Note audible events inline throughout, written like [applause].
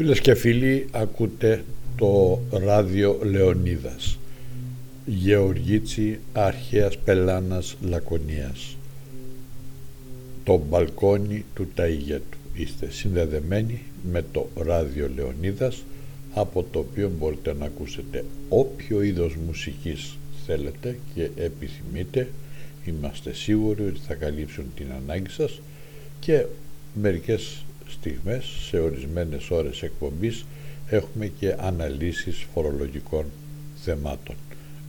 Φίλες και φίλοι, ακούτε το ράδιο Λεωνίδας. Γεωργίτσι Αρχαίας Πελάνας Λακωνίας. Το μπαλκόνι του Ταΐγετου. Είστε συνδεδεμένοι με το ράδιο Λεωνίδας από το οποίο μπορείτε να ακούσετε όποιο είδος μουσικής θέλετε και επιθυμείτε. Είμαστε σίγουροι ότι θα καλύψουν την ανάγκη σας και μερικές στιγμές σε ορισμένες ώρες εκπομπής έχουμε και αναλύσεις φορολογικών θεμάτων.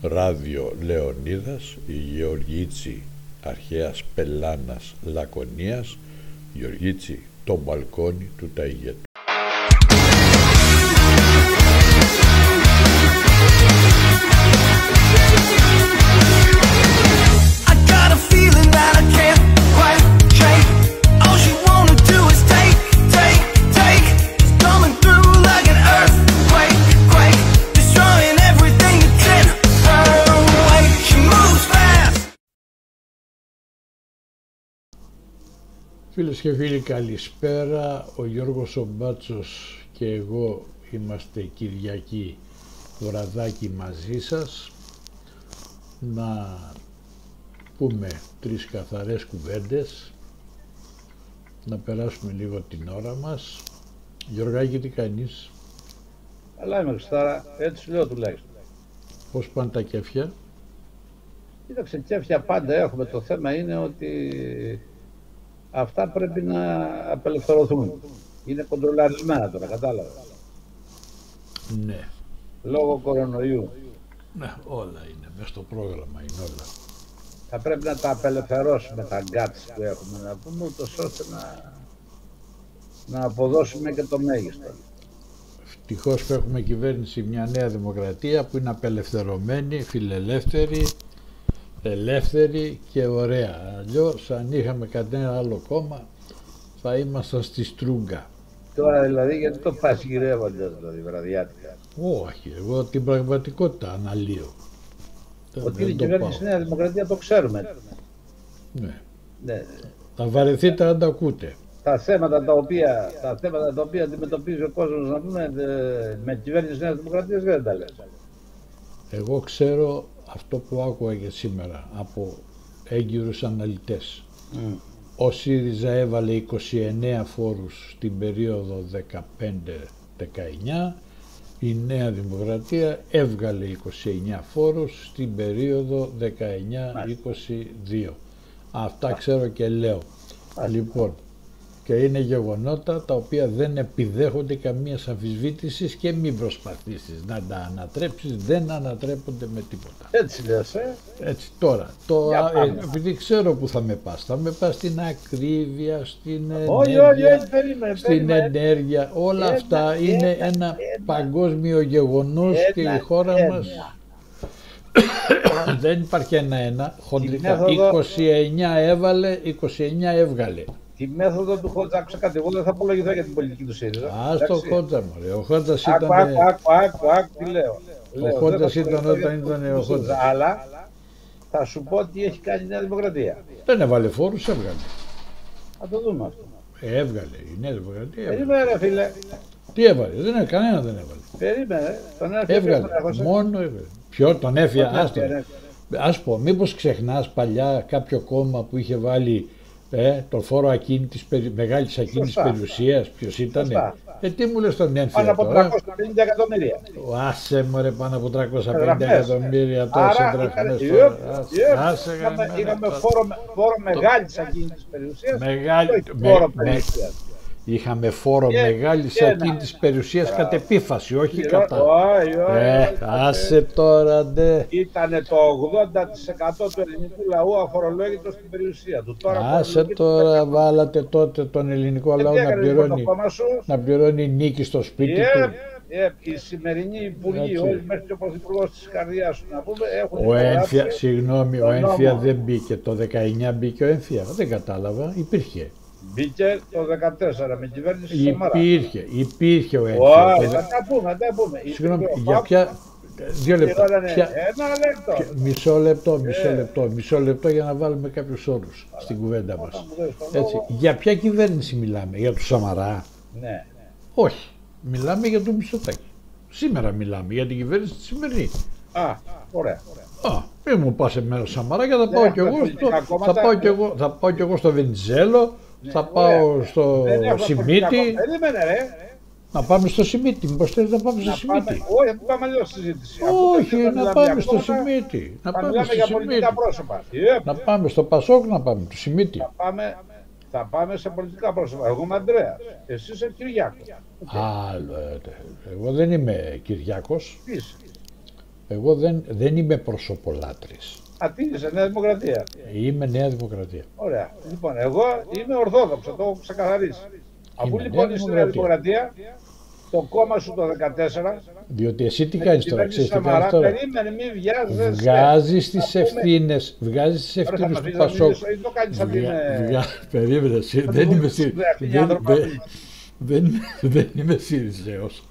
Ράδιο Λεωνίδας, η Γεωργίτσι Αρχαίας Πελάνας Λακωνίας, Γεωργίτσι το μπαλκόνι του Ταϊγέτου. Φίλες και φίλοι καλησπέρα, ο Γιώργος Ομπάτσος και εγώ είμαστε Κυριακή βραδάκι μαζί σας. Να πούμε τρεις καθαρές κουβέντες. Να περάσουμε λίγο την ώρα μας. Γιωργάκη τι κάνεις; Καλά είμαι Χριστάρα, έτσι λέω τουλάχιστον. Πώς πάνε τα κέφια; Κοίταξε κέφια πάντα έχουμε, το θέμα είναι ότι αυτά πρέπει να απελευθερωθούν. Είναι κοντρολαρισμένα τώρα, κατάλαβα. Ναι. Λόγω κορονοϊού. Ναι, όλα είναι. Μέσα στο πρόγραμμα είναι όλα. Θα πρέπει να τα απελευθερώσουμε τα γκάτς που έχουμε να πούμε, ούτως ώστε να, να αποδώσουμε και το μέγιστο. Ευτυχώς που έχουμε κυβέρνηση μια νέα δημοκρατία που είναι απελευθερωμένη, φιλελεύθερη, ελεύθερη και ωραία. Αλλιώς αν είχαμε κανένα άλλο κόμμα θα ήμασταν στη Στρούγκα. Τώρα δηλαδή γιατί το πας γυρεύοντας δηλαδή βραδιάτικα; Όχι, εγώ την πραγματικότητα αναλύω. Ότι η κυβέρνηση Νέα Δημοκρατία το ξέρουμε. Ναι. ναι. Θα βαρεθείτε αν τα ακούτε. Τα θέματα τα οποία, τα θέματα τα οποία αντιμετωπίζει ο κόσμος να πούμε με κυβέρνηση Νέας Δημοκρατίας δεν τα λες. Εγώ ξέρω αυτό που άκουγα και σήμερα από έγκυρους αναλυτές. Mm. Ο ΣΥΡΙΖΑ έβαλε 29 φόρους στην περίοδο 15-19, η Νέα Δημοκρατία έβγαλε 29 φόρους στην περίοδο 19-22. Αυτά ξέρω και λέω. Λοιπόν, και είναι γεγονότα τα οποία δεν επιδέχονται καμίας αμφισβήτησης και μην προσπαθήσεις να τα ανατρέψεις, δεν ανατρέπονται με τίποτα. Έτσι λες, ε. Έτσι τώρα, το, ε, επειδή ξέρω που θα με πας, θα με πας στην ακρίβεια, στην ενέργεια, στην ενέργεια, όλα αυτά είναι ένα, παγκόσμιο γεγονός και η χώρα μα. μας [coughs] δεν υπάρχει ένα-ένα, χοντρικά, 29 έβαλε, 29 έβγαλε τη μέθοδο του Χότζα, άκουσα κάτι, εγώ δεν θα απολογηθώ για την πολιτική του ΣΥΡΙΖΑ. Α, το Χότζα, μωρέ. Ο Χότζας ήταν... Άκου, άκου, άκου, άκου, άκου, τι λέω. Ο Χότζας ήταν όταν ήταν ο Χότζας. Αλλά θα σου πω τι έχει κάνει η Νέα Δημοκρατία. Δεν έβαλε φόρους, έβγαλε. Θα το δούμε αυτό. Έβγαλε η Νέα Δημοκρατία. Περίμενε, φίλε. Τι έβαλε, δεν έβαλε, κανένα δεν έβαλε. Περίμενε, τον έφυγε. Έβγαλε, μόνο έβγαλε. Ποιο τον έφυγε, άστο. Ας πω, μήπως ξεχνάς παλιά κάποιο κόμμα που είχε βάλει ε, το φόρο ακίνητης, μεγάλης ακίνητης περιουσίας, ποιος ήταν; Ε, τι μου λες τον έμφυα Πάνω από 350 εκατομμύρια. Άσε ρε πάνω από 350 εκατομμύρια τόσα δραχμές τώρα. Άσε Είχαμε φόρο, φόρο μεγάλης ακίνητης περιουσίας. Μεγάλη, φόρο περιουσίας. Είχαμε φόρο και, μεγάλη σε εκείνη της περιουσίας κατ' επίφαση, όχι κατά. Ε, άσε τώρα, ντε. Ήτανε το 80% του ελληνικού λαού αφορολόγητο στην περιουσία του. Τώρα άσε τώρα, βάλατε τότε τον ελληνικό λαό να πληρώνει, να πληρώνει νίκη στο σπίτι του. Οι σημερινοί υπουργοί, όλοι μέχρι και ο πρωθυπουργός της καρδιάς σου να πούμε, έχουν. Ο Ένφια, συγγνώμη, ο Ένφια δεν μπήκε. Το 19 μπήκε ο Ένφια. Δεν κατάλαβα. Υπήρχε. Μπήκε το 2014 με κυβέρνηση Σαμαρά. Υπήρχε, υπήρχε ο Ένφια. Όχι, θα τα πούμε, θα τα πούμε. Συγγνώμη, για ποια... Δύο λεπτά. Ποια... Ένα λεπτό. Μισό λεπτό, μισό ε. λεπτό, μισό λεπτό για να βάλουμε κάποιους όρους στην κουβέντα μας. Για ποια κυβέρνηση μιλάμε, για του Σαμαρά; Ναι. Όχι. Μιλάμε για τον Μητσοτάκη. Σήμερα μιλάμε για την κυβέρνηση της σημερινή. Α, ωραία. Α, μην μου πας σε μέρα Σαμαρά και θα πάω κι εγώ στο, θα πάω κι εγώ, θα πάω κι εγώ στο Βενιζέλο, Ναι, θα πάω στο Δεν έχουμε Σιμίτι. πολιτικά κόμματα. Περίμενε, ρε. Να πάμε στο Σιμίτι. Μήπως θέλει να πάμε στο Να πάμε, Σιμίτι. όχι, να πάμε λίγο στη συζήτηση. Αφού Όχι, δεν να μιλάμε πάμε για στο κόμματα, Σιμίτι. Να Θα πάμε μιλάμε στο για Σιμίτι. πολιτικά πρόσωπα. Ε, Να πάμε στο Πασόκ να πάμε, το Σιμίτι. Θα πάμε, θα πάμε σε πολιτικά πρόσωπα. Εγώ είμαι Αντρέας. Εσύ είσαι Κυριάκος. Άλλο. ε, Εγώ δεν είμαι Κυριάκος. Τι είσαι; Εγώ δεν, δεν είμαι προσωπολάτρης. Α, τι είσαι, Νέα Δημοκρατία. Είμαι Νέα Δημοκρατία. Ωραία. Λοιπόν, εγώ είμαι Ορθόδοξο, το έχω ξεκαθαρίσει. Αφού Είμαι λοιπόν Νέα είσαι Νέα Δημοκρατία. Δημοκρατία, το κόμμα σου το 2014. Διότι εσύ τι με κάνεις την τώρα, κυβέρνηση ξέρεις τι Σαμαρά, κάνεις τώρα; Περίμενε, μην βιάζεσαι. Βγάζεις τις Θα πούμε- ευθύνες, βγάζεις τις Τώρα θα ευθύνες με του αφήσεις να Πασόκ. μιλήσω ή το κάνεις σαν την... Βγα- ε, βγα- Περίμενε, εσύ, θα δεν μου είμαι πεις, σύ- «Ναι, αυτή είναι δεν- άνθρωπα δεν- μου». δεν- Δεν είμαι Σύριζεος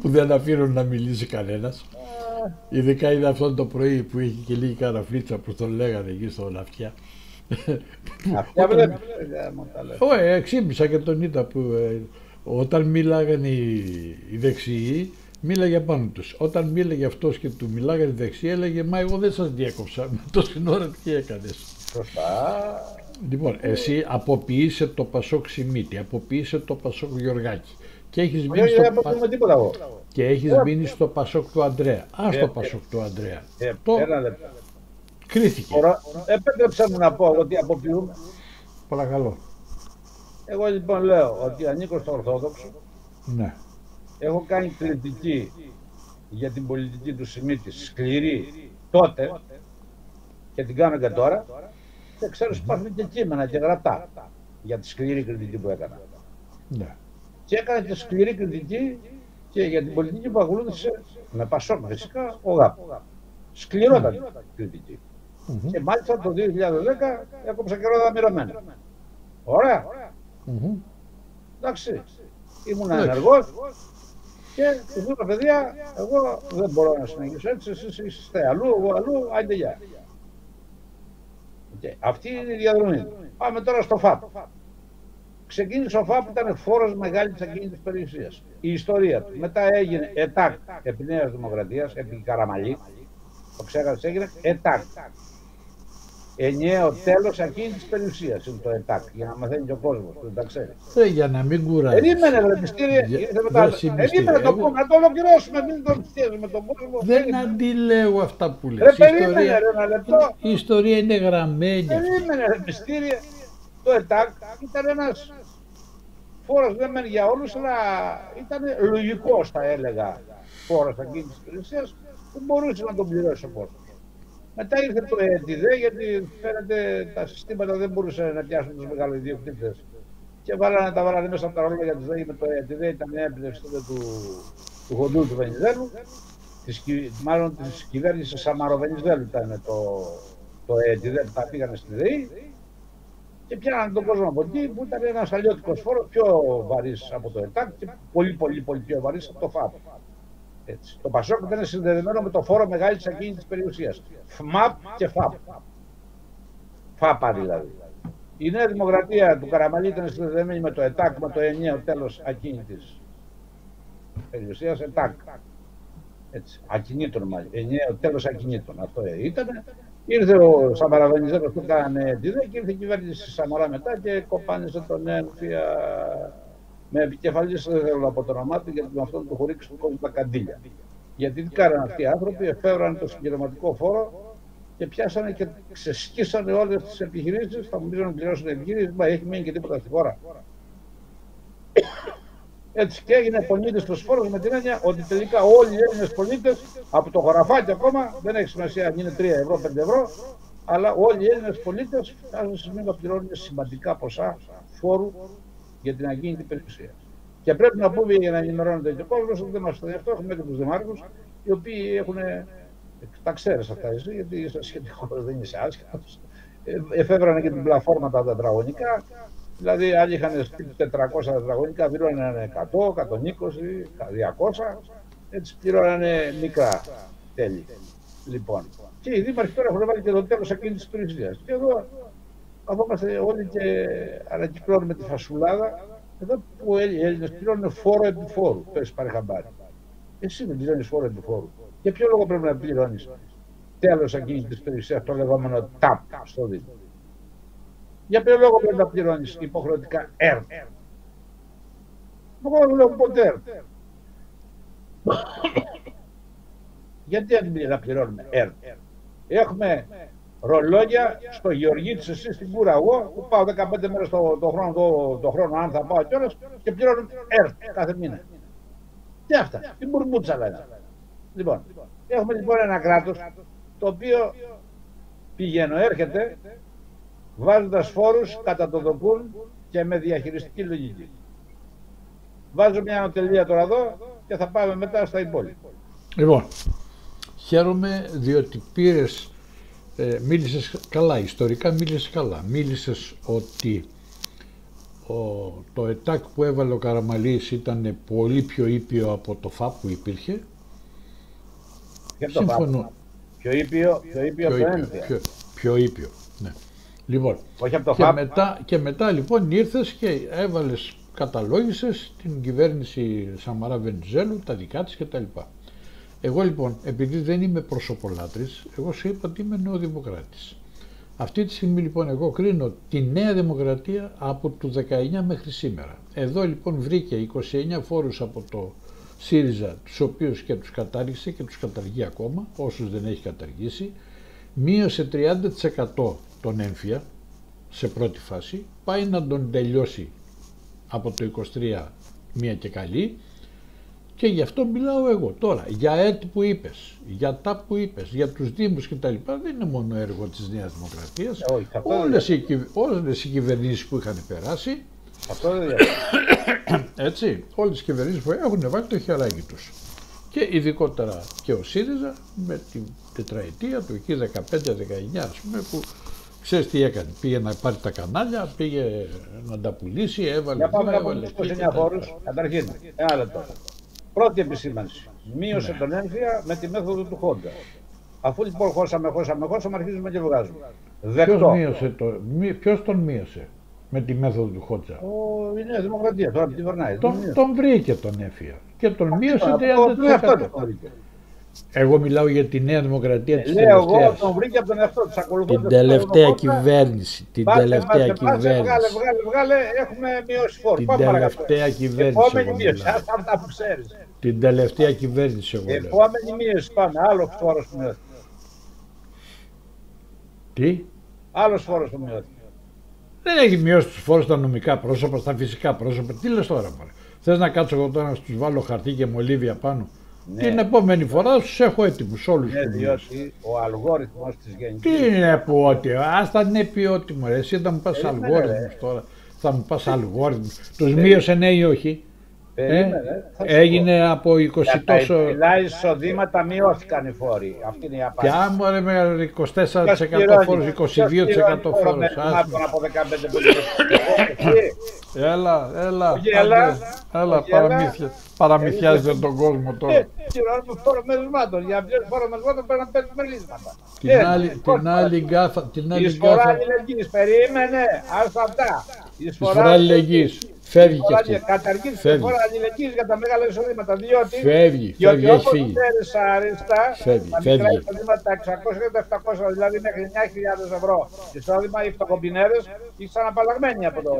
που δεν αφήνω να μιλήσει κανένας. Ειδικά είδα αυτό το πρωί που είχε και λίγη καραφλίτσα που τον λέγανε εκεί στο Λαυτιά. Αυτά βλέπεις. ε, μου τα λες. Όχι, εξήμισα και τον είδα που ε, όταν μίλαγαν οι, οι δεξιοί, μίλαγε πάνω τους. Όταν μίλαγε αυτός και του μιλάγανε οι δεξιοί, έλεγε «Μα εγώ δεν σας διέκοψα, με τόση ώρα τι έκανες». Σωστά. Λοιπόν, εσύ αποποιείσαι το Πασόκ Σιμίτη, αποποιείσαι το Πασόκ Γιωργάκη και έχεις μείνει Όχι, στο, δεν Πα- αποκλείουμε τίποτα εγώ. Και έχεις Ε, μείνει στο Πασόκ του Ανδρέα. Ας ε, το ε, Πασόκ του Ανδρέα. Ε, Το Ένα λεπτό. κρίθηκε. Τώρα, επέτρεψε μου να πω ότι αποποιούμε. Παρακαλώ. Εγώ λοιπόν λέω ότι ανήκω στο Ορθόδοξο. Ναι. Έχω κάνει κριτική για την πολιτική του Σιμίτη σκληρή τότε και την κάνω και τώρα. Και ξέρω ότι υπάρχουν και κείμενα και γραπτά για τη σκληρή κριτική που έκανα. ναι. Και έκανα και σκληρή κριτική και για την πολιτική που ακολούθησε με Πασόκ φυσικά ο ΓΑΠ. Σκληρότατη κριτική. Μμμ. Και μάλιστα το 2010 έκοψα καιρό δαμειρωμένο. Ωραία. Μμμ. Εντάξει. Ήμουν Εντάξει. ενεργός και του λέω παιδιά, εγώ δεν μπορώ να συνεχίσω έτσι. Εσείς είστε αλλού, εγώ αλλού, άντε γεια. Και αυτή είναι η διαδρομή. Πάμε τώρα στο ΦΑΠ. Ξεκίνησε ο ΦΑΠ, ήταν φόρος μεγάλης ακίνητης περιουσίας. Η ιστορία του. Μετά έγινε ΕΤΑΚ επί Νέας Δημοκρατίας, επί Καραμαλή. Το ξέχασες, έγινε ΕΤΑΚ. Ενιαίο τέλος ακίνητης περιουσίας είναι το ΕΤΑΚ, για να μαθαίνει και ο κόσμος που δεν τα ξέρει. Ε, για να μην κουράζεις. Περίμενε, ρε μυστήρια. Για- Ήρθε με δεν τα... συμμυστήρια. Περίμενε το Εγώ- πούμε, να το ολοκληρώσουμε. Μην το μυστήρια τον κόσμο. Δεν Περίμενε. αντιλέω αυτά που λες. Ρε Η περίμενε, ιστορία, ρε ένα λεπτό. η ιστορία είναι γραμμένη. Περίμενε, ρε μυστήρια. Το ΕΤΑΚ ήταν ένας φόρος δεν μένει για όλους, αλλά ήταν λογικός θα έλεγα φόρος ακίνητης της υπηρεσίας που μπορούσε να τον πληρώσει ο κόσμος. Μετά ήρθε το ΕΤΙΔΕ γιατί φαίνεται τα συστήματα δεν μπορούσαν να πιάσουν τους μεγαλοδιοκτήτες και βάλανε τα βάλανε μέσα από τα ρόλια της ΔΕΗ με το ΕΤΙΔΕ, ήταν μια έμπνευση τότε του, του χοντού του Βενιζέλου, της, κυ- μάλλον της κυβέρνησης Σαμαροβενιζέλου ήταν το, το ΕΤΙΔΕ που τα πήγανε στη ΔΕΗ και πιάνανε τον κόσμο από εκεί που ήταν ένας αλλιώτικος φόρος πιο βαρύς από το ΕΤΑΚ και πολύ πολύ πολύ πιο βαρύς από το ΦΑΠ. Έτσι. Το Πασόκ ήταν συνδεδεμένο με το φόρο μεγάλης ακίνητης περιουσίας. ΦΜΑΠ και ΦΑΠ. ΦΑΠΑ δηλαδή. Η Νέα Δημοκρατία του Καραμαλή ήταν συνδεδεμένη με το ΕΤΑΚ, με το ενιαίο τέλος ακίνητης περιουσίας. ΕΤΑΚ. Έτσι. Ακινήτων μάλλον. Ενιαίο τέλος ακινήτων. Αυτό ήταν. Ήρθε ο Σαμαραβενιζέλο που έκανε τη ΔΕ και ήρθε η κυβέρνηση Σαμαρά μετά και κοπάνισε τον νέο με επικεφαλής δεν θέλω να πω το όνομά του, γιατί με αυτόν του χωρίξε του κόσμου τα καντήλια. Γιατί τι κάνανε αυτοί οι άνθρωποι, εφεύρανε το συγκεντρωματικό φόρο και πιάσανε και ξεσκίσανε όλες τις επιχειρήσεις. Θα μου πεις να πληρώσουν επιχειρήσει, μα έχει μείνει και τίποτα στη χώρα. Έτσι και έγινε πολίτης του φόρου με την έννοια ότι τελικά όλοι οι Έλληνες πολίτες, από το χωραφάκι ακόμα, δεν έχει σημασία αν είναι 3 ευρώ, 5 ευρώ, αλλά όλοι οι Έλληνες πολίτες φτάσουν σε σημείο να πληρώνουν σημαντικά ποσά φόρου για την ακίνητη περιουσία. Και πρέπει να πούμε για να ενημερώνεται και ο κόσμος ότι δεν μας φτάνει αυτό. Έχουμε και τους δημάρχους, οι οποίοι έχουν. Τα ξέρεις αυτά εσύ, γιατί είσαι σχετικό, δεν είσαι άσχετος. Εφεύρανε και την πλατφόρμα τα τετραγωνικά. Δηλαδή, άλλοι είχαν στείλει 400 τετραγωνικά, πληρώνανε 100, 120, 200. Έτσι πληρώνανε μικρά τέλη. Λοιπόν, και οι δήμαρχοι τώρα έχουν βάλει και το τέλος ακίνητη περιουσία. Και εδώ καθόμαστε όλοι και ανακυκλώνουμε τη φασουλάδα Εδώ που οι Έλληνες πληρώνουν φόρο επί φόρου, πες πάρε χαμπάρι. Εσύ δεν πληρώνεις φόρο επί φόρου. Για ποιο λόγο πρέπει να πληρώνεις τέλος εκείνης της περιουσία, το λεγόμενο ΤΑΠ στο Δήμο; Για ποιο λόγο πρέπει να πληρώνεις υποχρεωτικά ΕΡΤ; Εγώ δεν λέω ποτέ Γιατί δεν να πληρώνουμε ΕΡΤ; Έχουμε ρολόγια στο Γεωργίτης, εσύ στην Κούρα, εγώ που πάω 15 μέρες το, το, χρόνο, το, το χρόνο, αν θα πάω κιόλας και πληρώνω ΕΡΤ κάθε μήνα. Τι αυτά, τι μπουρμπούτσα λένε. Λοιπόν, έχουμε λοιπόν ένα κράτος το οποίο πηγαίνω, έρχεται βάζοντας φόρους κατά το δοκούν και με διαχειριστική λογική. Βάζω μια ανωτελεία τώρα εδώ και θα πάμε μετά στα υπόλοιπα. Λοιπόν, χαίρομαι διότι πήρες, ε, μίλησες καλά, ιστορικά μίλησες καλά. Μίλησες ότι ο, το ΕΤΑΚ που έβαλε ο Καραμαλής ήταν πολύ πιο ήπιο από το ΦΑΠ που υπήρχε. Συμφωνώ. Πιο ήπιο, πιο ήπιο πιο ήπιο, πιο, πιο ήπιο, ναι. Λοιπόν, Όχι από το και, μετά, και μετά λοιπόν ήρθες και έβαλες, καταλόγησες την κυβέρνηση Σαμαρά Βενιζέλου, τα δικά της κτλ. Εγώ λοιπόν, επειδή δεν είμαι προσωπολάτρης, εγώ σου είπα ότι είμαι νεοδημοκράτης. Αυτή τη στιγμή λοιπόν εγώ κρίνω τη νέα δημοκρατία από το 19 μέχρι σήμερα. Εδώ λοιπόν βρήκε 29 φόρους από το ΣΥΡΙΖΑ, τους οποίους και τους κατάργησε και τους καταργεί ακόμα, όσους δεν έχει καταργήσει, μείωσε 30% τον έμφυα σε πρώτη φάση, πάει να τον τελειώσει από το 23 μία και καλή και γι' αυτό μιλάω εγώ. Τώρα, για ΕΤ που είπες, για τα που είπες, για τους Δήμους κτλ. δεν είναι μόνο έργο της Νέας Δημοκρατίας. Ε, όλες, οι, όλες οι κυβερνήσεις που είχαν περάσει αυτό δεν [coughs] Έτσι, όλες οι κυβερνήσεις που έχουν βάλει το χεράκι τους. Και ειδικότερα και ο ΣΥΡΙΖΑ με την τετραετία του εκεί 15-19 ας πούμε που ξέρεις τι έκανε. Πήγε να πάρει τα κανάλια, πήγε να τα πουλήσει, έβαλε... Για πάμε από τους 29 φόρους. Καταρχήν, ένα λεπτό. Πρώτη επισήμανση. Μείωσε ναι. τον έμφυα με τη μέθοδο του Χόντα. Αφού λοιπόν χώσαμε, χώσαμε, χώσαμε, αρχίζουμε και βγάζουμε. Ποιος, μείωσε το, ποιος τον μείωσε με τη μέθοδο του Χότσα. Ο, η Νέα Δημοκρατία τώρα την περνάει. Τον, τον βρήκε τον έφυγε και τον μείωσε 30%. Εγώ μιλάω για τη Νέα Δημοκρατία της τελευταίας. Λέω εγώ τον βρήκε από τον εαυτό της. Την τελευταία κυβέρνηση. Την τελευταία κυβέρνηση. Βγάλε, βγάλε, βγάλε, έχουμε μειώσει φόρο. Την τελευταία κυβέρνηση. Επόμενη μείωση, αυτά που ξέρεις. Την τελευταία κυβέρνηση εγώ λέω. Επόμενη μείωση πάμε, άλλος φόρος που μειώθηκε. Τι; Άλλος φόρος που μειώθηκε. Δεν έχει μειώσει τους φόρους στα νομικά πρόσωπα, στα φυσικά πρόσωπα. Τι λες τώρα, μωρέ. Θες να κάτσω εγώ τώρα να τους βάλω χαρτί και μολύβια πάνω; Ναι. Την επόμενη φορά τους έχω έτοιμους όλους ναι, τους. Διότι ο αλγόριθμος της γενική. Τι είναι που ότι, ας τα είναι ποιότιμο. Εσύ θα μου πας αλγόριθμου τώρα. Θα μου πας αλγόριθμου. Τους μείωσε ναι ή όχι; Ε, έγινε από 20 για τόσο. Τα υψηλά εισοδήματα μειώθηκαν οι φόροι. Αυτή είναι η απάντηση. Κι αν μπορεί με 24% φόρους, 22% φόρους. από 15 Έλα, έλα. έλα, έλα παραμύθια. Παραμυθιάζετε τον κόσμο τώρα. Πληρώνουμε φόρο μερισμάτων. Για ποιο φόρο μερισμάτων πρέπει να παίρνει μερίσματα. Την άλλη, την άλλη γκάθα. Την άλλη εισφορά αλληλεγγύης. Περίμενε. Άστα αυτά. Εισφορά αλληλεγγύη. Φεύγει και αυτής. Καταργήσει της φόρα αλληλεγγύη για τα μεγάλα εισοδήματα. Διότι, φεύγει, διότι φεύγει, όπως φύγει. ξέρεις αριστα, φεύγει, τα μικρά εισοδήματα, τα 600 και τα 700, δηλαδή μέχρι 9.000 ευρώ εισόδημα, οι φτωχομπινέρες, ήσαν απαλλαγμένοι από το,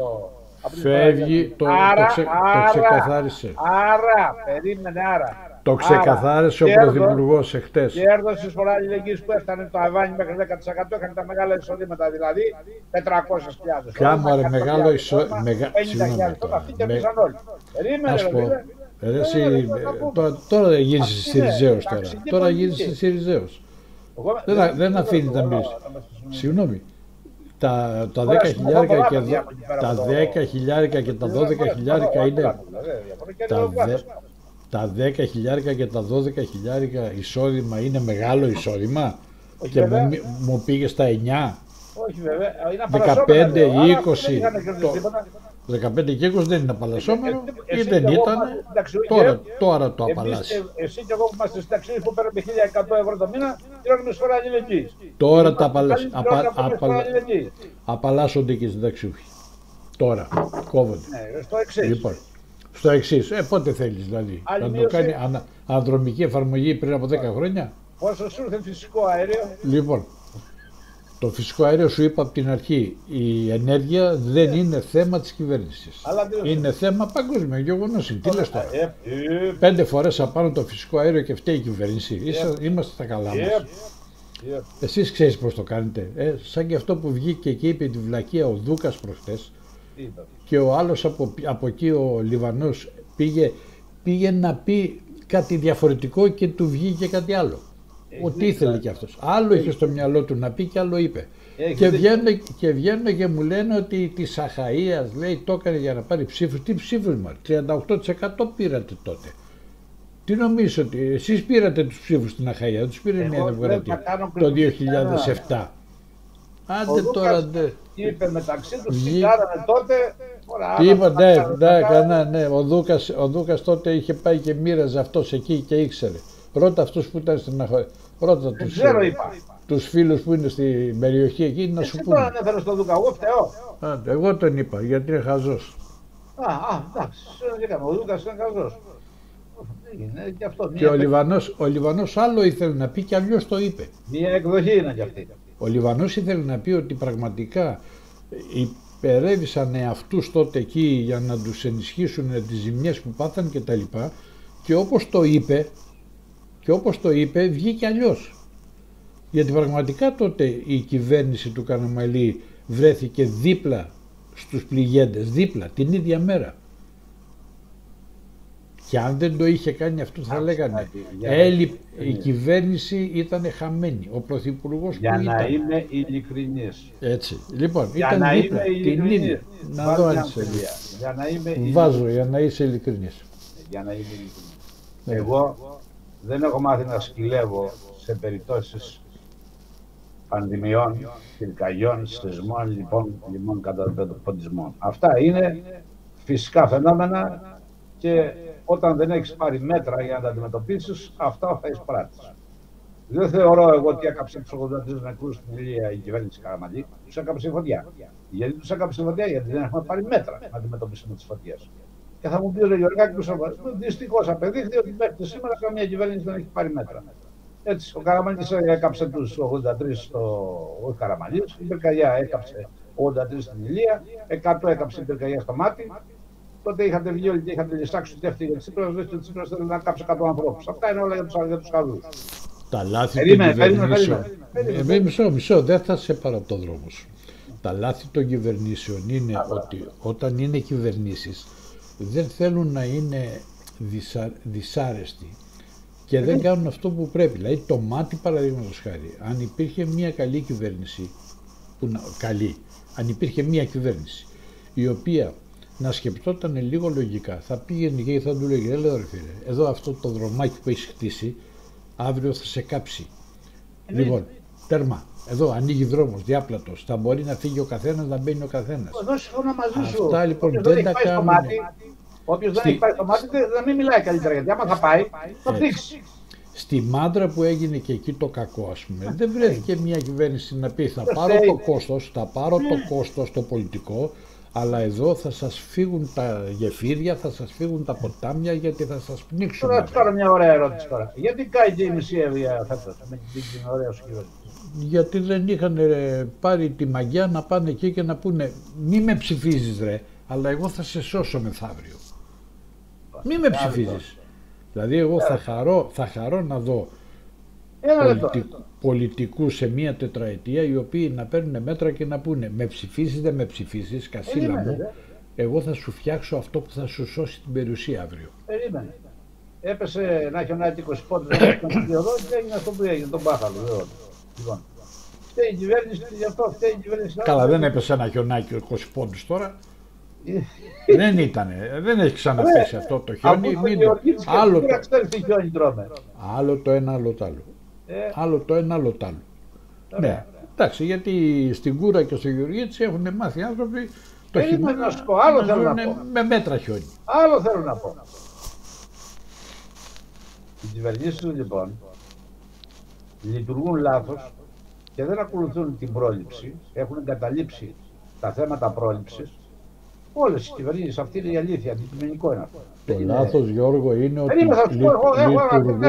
Φεύγει, το, άρα, το, ξε, άρα, το ξεκαθάρισε. Άρα, περίμενε, άρα. Το ξεκαθάρισε άρα, ο Πρωθυπουργός εχθές. Κέρδος της φορά αλληλεγγύη που έφτανε το Αβάνι μέχρι 10% είχαν τα μεγάλα εισοδήματα, δηλαδή 400.000. Ποια μου άρε, μεγάλο εισόδημα. Μεγα... 50.000 αυτοί κέρδισαν όλοι. Περίμενε, ρε, εσύ, τώρα, τώρα δεν γίνει Σιριζέος τώρα. Τώρα γίνει Σιριζέος. Δεν, δεν αφήνεις να μπεις. Συγγνώμη τα, τα 10 χιλιάρικα και, τα 10 χιλιάρικα και τα 12 χιλιάρικα είναι τα, τα 10 χιλιάρικα και τα 12 χιλιάρικα εισόδημα είναι μεγάλο εισόδημα; Και μου, μου πήγε στα 9 όχι βέβαια, 15, 20 15 και 20 δεν είναι απαλλασσόμενο ή δεν ήταν. Τώρα, τώρα το απαλλάσσεις. Εσύ και εγώ που είμαστε συνταξιούχοι που παίρνουμε 1100 ευρώ το μήνα, πληρώνουμε εισφορά αλληλεγγύη. Τώρα τα απαλλάσσονται και οι συνταξιούχοι. Τώρα, κόβονται. Ναι, στο εξής. Λοιπόν, στο εξής. Ε, πότε θέλεις δηλαδή. Άλλη να το μείωση. κάνει ανα, ανδρομική εφαρμογή πριν από 10 χρόνια. Πόσο σου ήρθε φυσικό αέριο. Λοιπόν, το φυσικό αέριο σου είπα από την αρχή, η ενέργεια δεν είναι θέμα της κυβέρνησης. Αλλά τι Είναι θέμα παγκόσμιο, γεγονός είναι. Τι λες τώρα; Ε, ε, Πέντε φορές απάνω το φυσικό αέριο και φταίει η κυβέρνηση. Είσα- Είμαστε στα καλά μας. ε, ε. Εσείς ξέρεις πώς το κάνετε. Ε, σαν και αυτό που βγήκε και είπε τη βλακεία ο Δούκας προχτές Τι είπα. Και ο άλλος από, από εκεί ο Λιβανός πήγε, πήγε να πει κάτι διαφορετικό και του βγήκε κάτι άλλο. Ό,τι ήθελε κι αυτός. Άλλο είχε στο μυαλό του να πει και άλλο είπε. Έχει Και δίκιο. βγαίνουν, και βγαίνουν και μου λένε ότι της Αχαΐας λέει το έκανε για να πάρει ψήφους. Τι ψήφους μα, 38% πήρατε τότε. Τι νομίζεις ότι εσείς πήρατε τους ψήφους στην Αχαΐα, δεν τους πήρε η Εγώ Νέα δεν Δημοκρατία θα κάνω το κριτική 2007. Άντε Ο τώρα, Δούκας ντε. είπε μεταξύ τους Βγει- τι κάνανε τότε. Ωραία, Τι άμα είπα, τα ναι, κάνουν, ναι, τα κάνουν. κανένα, ναι. Ο Δούκας, ο Δούκας τότε είχε πάει και μοίραζε αυτός εκεί και ήξερε. Ρώτα αυτούς που ήταν στην Αχαΐα. Ρώτα Δεν τους, ξέρω, ε, είπα. τους φίλους που είναι στην περιοχή εκεί να σου Εσύ τώρα πούνε. ανέφερε στον Δούκα, εγώ φταίω. Άντε, εγώ τον είπα γιατί είναι χαζός. Α, α, εντάξει, σε δεν έκανα. Ο Δούκα είναι καλός. Είναι και αυτό. Και ο Μία, Λιβανός, ο Λιβανός άλλο ήθελε να πει και αλλιώς το είπε. μία εκδοχή είναι κι αυτή. Ο Λιβανός ήθελε να πει ότι πραγματικά υπερέβησαν αυτούς τότε εκεί για να τους ενισχύσουν τις ζημιές που πάθαν και τα λοιπά και όπως το είπε και όπως το είπε βγήκε αλλιώς. Γιατί πραγματικά τότε η κυβέρνηση του Καραμαλή βρέθηκε δίπλα στους πληγέντες, δίπλα την ίδια μέρα. Και αν δεν το είχε κάνει αυτό θα Άκουσα λέγανε κάτι, για να- έλει, η Ναι. κυβέρνηση ήταν χαμένη. Ο Πρωθυπουργός Για που να ήταν. είμαι ειλικρινής. Έτσι. Λοιπόν, Για ήταν να δίπλα, είμαι την ίδια. ειλικρινής. Να Βάζω δω μια αν είσαι αμφιβολία. Για να είμαι ειλικρινής. Βάζω για να είσαι ειλικρινής. Για να είμαι ειλικρινής. Ναι. Εγώ δεν έχω μάθει να σκυλεύω σε περιπτώσεις πανδημιών, πυρκαγιών, σεισμών, λοιπόν, λιμών κατά ποντισμών. Αυτά είναι φυσικά φαινόμενα και όταν δεν έχεις πάρει μέτρα για να τα αντιμετωπίσεις, αυτά θα εισπράττεις. Δεν θεωρώ εγώ ότι έκαψε του 83 νεκρού στην Ηλία η κυβέρνηση Καραμαλή. Τους έκαψε η φωτιά. Γιατί τους έκαψε η φωτιά, γιατί δεν έχουμε πάρει μέτρα να αντιμετωπίσουμε τις φωτιές. Και θα μου πεις ο Γεωργάκη, δυστυχώς απεδείχθη ότι μέχρι σήμερα καμία κυβέρνηση δεν έχει πάρει μέτρα. Έτσι, ο Καραμαλής έκαψε τους 83 στο. Όχι Καραμαλής, η πυρκαγιά έκαψε 83 στην Ηλία, 100 έκαψε η πυρκαγιά στο μάτι. Τότε είχατε βγει όλοι και είχατε λησάξει ότι αυτή για τη Τσίπρας, ότι ο Τσίπρας θέλει να κάψει 100 ανθρώπους. Αυτά είναι όλα για τους για τους καλούς. Τα λάθη Περίμενε, των περίμενε, κυβερνήσεων. περίμενε, περίμενε. Ε, με- μισό, μισό, δεν θα σε πάρω από το δρόμο σου. Τα λάθη των κυβερνήσεων είναι ότι όταν είναι κυβερνήσεις δεν θέλουν να είναι δυσα, δυσάρεστοι και δεν κάνουν αυτό που πρέπει. Δηλαδή το μάτι παραδείγματος χάρη, αν υπήρχε μια καλή κυβέρνηση, που να, καλή, αν υπήρχε μια κυβέρνηση η οποία να σκεπτόταν λίγο λογικά, θα πήγαινε και θα του λέγε, έλα ρε φίλε, εδώ αυτό το δρομάκι που έχεις χτίσει, αύριο θα σε κάψει. Λοιπόν, τέρμα. Εδώ ανοίγει δρόμος, διάπλατος. Θα μπορεί να φύγει ο καθένας, να μπαίνει ο καθένας. Εδώ συμφωνώ μαζί σου. Αυτά, λοιπόν, Όποιος δεν έχει τα πάει στο κάνουμε. μάτι, Όποιος δεν Στη- έχει πάει στο μάτι, δεν- να μην μιλάει καλύτερα. Γιατί άμα θα πάει, θα Έτσι. δείξει. Στη μάντρα που έγινε και εκεί το κακό, ας πούμε, δεν βρέθηκε μια κυβέρνηση να πει θα Δεν πάρω φταίει. το κόστος, θα πάρω το κόστος το πολιτικό, αλλά εδώ θα σας φύγουν τα γεφύρια, θα σας φύγουν τα ποτάμια γιατί θα σας πνίξουν. Τώρα τώρα μια ωραία ερώτηση τώρα. Γιατί κάει και η μισή έβγαια φέτος με την την ωραία σου κυβέρνηση. Γιατί δεν είχαν ε, πάρει τη μαγιά να πάνε εκεί και να πούνε μη με ψηφίζεις ρε, αλλά εγώ θα σε σώσω μεθαύριο. Μη με ψηφίζεις. Δηλαδή εγώ θα χαρώ, θα χαρώ να δω Ένα λεπτό. Πολιτι... πολιτικούς σε μία τετραετία οι οποίοι να παίρνουν μέτρα και να πούνε με ψηφίζεις δεν με ψηφίζεις κασίλα Περίμενε, μου ρε. εγώ θα σου φτιάξω αυτό που θα σου σώσει την περιουσία αύριο. Περίμενε. Έπεσε να χιονάει 20 πόντου να τον οδό και έγινε αυτό που έγινε, τον Πάχαλο. βέβαια. Λοιπόν. Φταίει η κυβέρνηση, γι' αυτό φταίει η κυβέρνηση. Καλά δεν έπεσε ένα χιονάκι 20 πόντους τώρα. Ε, [laughs] δεν ήταν, δεν έχει ξαναπέσει αυτό το χιόνι. Από μην το το- Γεωργίτης και Άλλο, πήρα, το, ξέρεις τι χιόνι τρώμε. άλλο το ένα, άλλο το άλλο. Ε, Άλλο το ένα, άλλο το άλλο. ωραία. Ναι, εντάξει, γιατί στην Κούρα και στο Γεωργίτσι έχουν μάθει οι άνθρωποι το Περίμενε χειμώνα να σου πω, άλλο θέλω να ζουνε πω. με μέτρα χιόνι. Άλλο θέλω να πω. Οι κυβερνήσεις του λοιπόν λειτουργούν λάθος και δεν ακολουθούν την πρόληψη, έχουν εγκαταλείψει τα θέματα πρόληψης Όλες οι κυβερνήσεις, αυτή είναι η αλήθεια. Αντικειμενικό είναι αυτό. Το είναι... λάθος, Γιώργο, είναι ότι λει... λειτουργούν,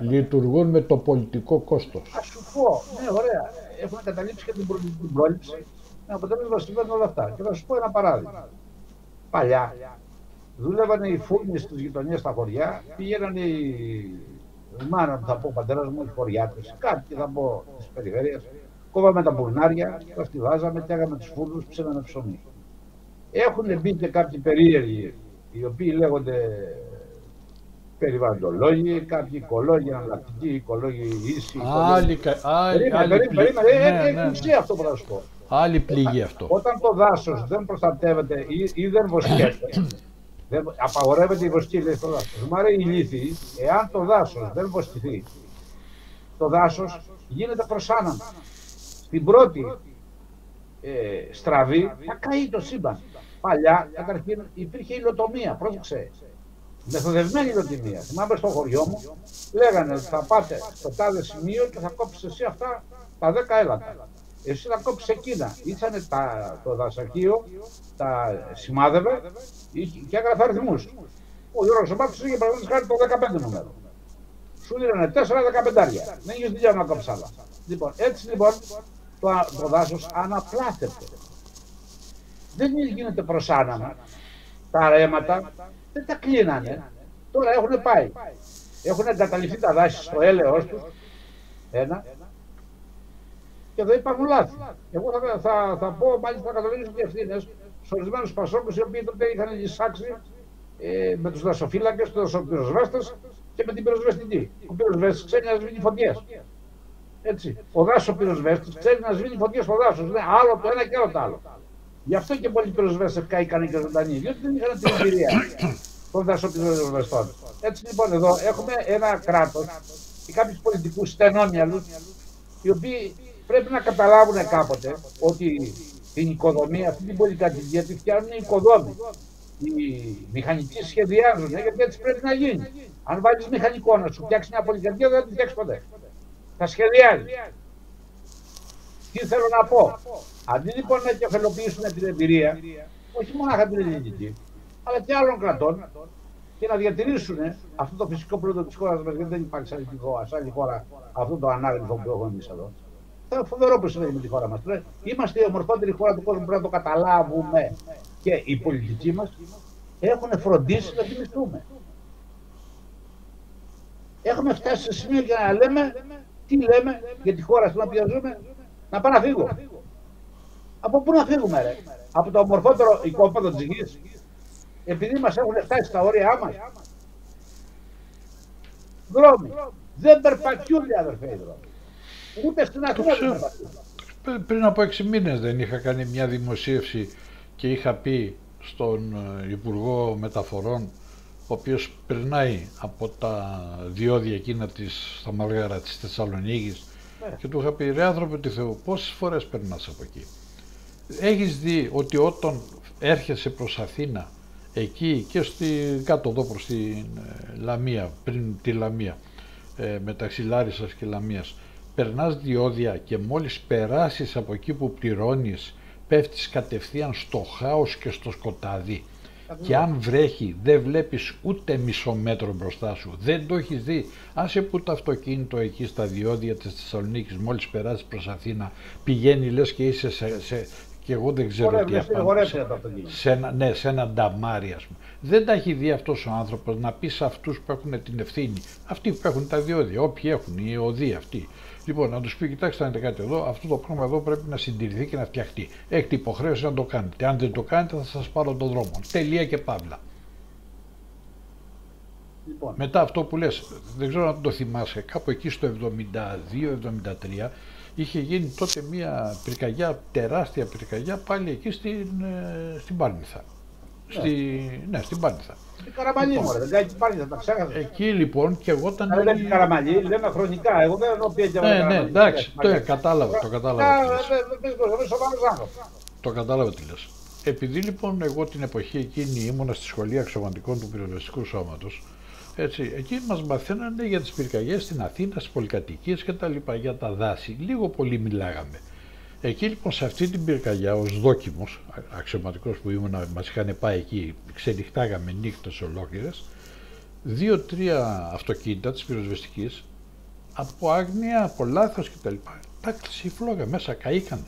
λειτουργούν με το πολιτικό κόστος. Α σου πω, ναι, ωραία. Έχουν καταλήξει και την, την πρόληψη. Με αποτέλεσμα συμβαίνουν όλα αυτά. Και θα σου πω ένα παράδειγμα. Παλιά δούλευαν οι φούρνοι στι γειτονιέ στα χωριά, πήγαιναν οι μάνα θα πω, ο πατέρας μου, οι χωριάτε, κάτι θα πω της περιφέρειας. Κόβαμε τα μπουρνάρια, τα στιβάζαμε, τέγαμε τους φούρνους, ψήναμε ψωμί. Έχουν μπει και κάποιοι περίεργοι, οι οποίοι λέγονται περιβαλλοντολόγοι, κάποιοι οικολόγοι, αναλλακτικοί οικολόγοι, ίσοι. Άλλοι, περίμενε, περίμενε, έχει ναι, ναι. αυτό που θα σου πω. Άλλη πληγή αυτό. Όταν το δάσος δεν προστατεύεται ή, ή δεν βοσκέται, [coughs] δεν, απαγορεύεται η βοσκή, λέει στο δάσος. Μου αρέσει η λύθη, εάν το δάσος δεν βοσκηθεί, το δάσος γίνεται προσάναμα. Στην πρώτη ε, στραβή θα καεί το σύμπαν. Παλιά, καταρχήν, υπήρχε υλοτομία, πρόσεξε. Μεθοδευμένη υλοτομία. Θυμάμαι στο χωριό μου, λέγανε ότι θα πάτε στο τάδε σημείο και θα κόψεις εσύ αυτά τα 10 έλατα. Εσύ θα κόψεις εκείνα. Ήσανε το δασακείο, τα σημάδευε και έγραφε αριθμούς. Ο Γιώργος Σωμάτο είχε παραδείγματο χάρη το 15 νούμερο. Σου δίνανε 4-15. Δεν είχες δουλειά να κόψεις άλλα. Λοιπόν, έτσι λοιπόν το, το δάσος αναπλάθεται. Δεν γίνεται προσάναμα. Τα ρέματα δεν τα κλείνανε. Τώρα έχουν πάει. Έχουν εγκαταλειφθεί τα δάση στο έλεος τους. Ένα. Και εδώ υπάρχουν λάθη. Εγώ θα, θα, θα πω μάλιστα θα καταλήξω και ευθύνες στου ορισμένους Πασόκους οι οποίοι τότε είχαν εισάξει ε, με τους δασοφύλακες, τους πυροσβέστε και με την πυροσβεστική. Ο πυροσβέστης ξέρει να σβήνει φωτιές. Έτσι. Ο δάσος πυροσβέστης ξέρει να σβήνει φωτιές στο δάσος. Ναι, άλλο το ένα και άλλο το άλλο. Γι' αυτό και πολλοί πυροσβέστες κάηκαν και ζωντανοί, διότι δεν είχαν την εμπειρία των δασοπυροσβεστών. Έτσι λοιπόν εδώ έχουμε ένα κράτος και κάποιους πολιτικούς στενόμυαλους οι οποίοι πρέπει να καταλάβουν κάποτε ότι την οικοδομία, αυτή την πολυκατοικία τη φτιάχνουν οι οικοδόμοι. Οι μηχανικοί σχεδιάζουν, γιατί έτσι πρέπει να γίνει. Αν βάλεις μηχανικό να σου φτιάξει μια πολυκατοικία, δεν θα τη φτιάξει ποτέ. Θα σχεδιάζει. Τι θέλω να πω. Αντί λοιπόν να κεφαλοποιήσουν την εμπειρία, όχι μόνο την ελληνική, αλλά και άλλων κρατών, και να διατηρήσουν αυτό το φυσικό πλούτο της χώρας μας, γιατί δεν υπάρχει σε άλλη χώρα αυτό το ανάγνωστο που έχουμε εμείς εδώ. Θα φοβερό που συμβαίνει με τη χώρα μας. Είμαστε η ομορφότερη χώρα του κόσμου, πρέπει να το καταλάβουμε. Και οι πολιτικοί μας έχουν φροντίσει να θυμηθούμε. Έχουμε φτάσει σε σημείο για να λέμε τι λέμε για τη χώρα στην οποία ζούμε, να πάω να φύγω. Από πού να φύγουμε, ρε; Από το ομορφότερο οικόπεδο της γης, επειδή μας έχουν φτάσει στα όρια μας. Δρόμοι. Δεν περπατιούνται, αδερφέ, οι δρόμοι. Ούτε στην Αθήνα Πριν από έξι μήνες δεν είχα κάνει μια δημοσίευση και είχα πει στον ε, Υπουργό Μεταφορών ο οποίος περνάει από τα διόδια εκείνα της, στα Μαργάρα της Θεσσαλονίκης ναι. Και του είχα πει ρε άνθρωπε του Θεού πόσες φορές περνάς από εκεί; Έχεις δει ότι όταν έρχεσαι προς Αθήνα εκεί και στη, κάτω εδώ προς τη ε, Λαμία πριν τη Λαμία ε, μεταξύ Λάρισας και Λαμίας περνάς διόδια και μόλις περάσεις από εκεί που πληρώνεις πέφτεις κατευθείαν στο χάος και στο σκοτάδι. Και αν βρέχει δεν βλέπεις ούτε μισό μέτρο μπροστά σου. Δεν το έχεις δει. Άσε που το αυτοκίνητο εκεί στα διόδια της Θεσσαλονίκης μόλις περάσεις προς Αθήνα πηγαίνει λες και είσαι σε, σε και εγώ δεν ξέρω τι απάνω, σε, σε, ένα, ναι, σε ένα νταμάρι ας πούμε. Δεν τα έχει δει αυτός ο άνθρωπος να πει σε αυτούς που έχουν την ευθύνη, αυτοί που έχουν τα διόδια, όποιοι έχουν, οι οδοί αυτοί, Λοιπόν, να τους πει: Κοιτάξτε, αν κάτι εδώ, αυτό το πράγμα εδώ πρέπει να συντηρηθεί και να φτιαχτεί. Έχετε υποχρέωση να το κάνετε. Αν δεν το κάνετε, θα σας πάρω τον δρόμο. Τελεία και παύλα. Λοιπόν. Μετά αυτό που λες, δεν ξέρω αν το θυμάσαι, κάπου εκεί στο 72-73 είχε γίνει τότε μια πυρκαγιά, τεράστια πυρκαγιά πάλι εκεί στην, ε, στην Πάρνηθα. Ναι. Στη, ναι, στην Πάρνηθα. Καραμαλής, λοιπόν, μωρέ, δεν κάνει πάλι, θα τα ξέχασα. Εκεί λοιπόν και εγώ ήταν. Δεν λέει Καραμαλή, λέμε χρονικά. Εγώ δεν εννοώ πια Ναι, ναι, εντάξει, το κατάλαβα. Το κατάλαβα. Το κατάλαβα τι λες. Επειδή λοιπόν εγώ την εποχή εκείνη ήμουνα στη σχολή αξιωματικών του πυροσβεστικού σώματος, έτσι, εκεί μας μαθαίνανε για τις πυρκαγιές στην Αθήνα, στις πολυκατοικίες και τα λοιπά, για τα δάση. Λίγο πολύ μιλάγαμε. Εκεί λοιπόν σε αυτή την πυρκαγιά ως δόκιμος, αξιωματικός που ήμουν, μας είχαν πάει εκεί, ξενυχτάγαμε νύχτες ολόκληρες, δύο-τρία αυτοκίνητα της πυροσβεστικής από άγνοια, από λάθος κτλ. Τα κλείσει η φλόγα μέσα, καήκανε.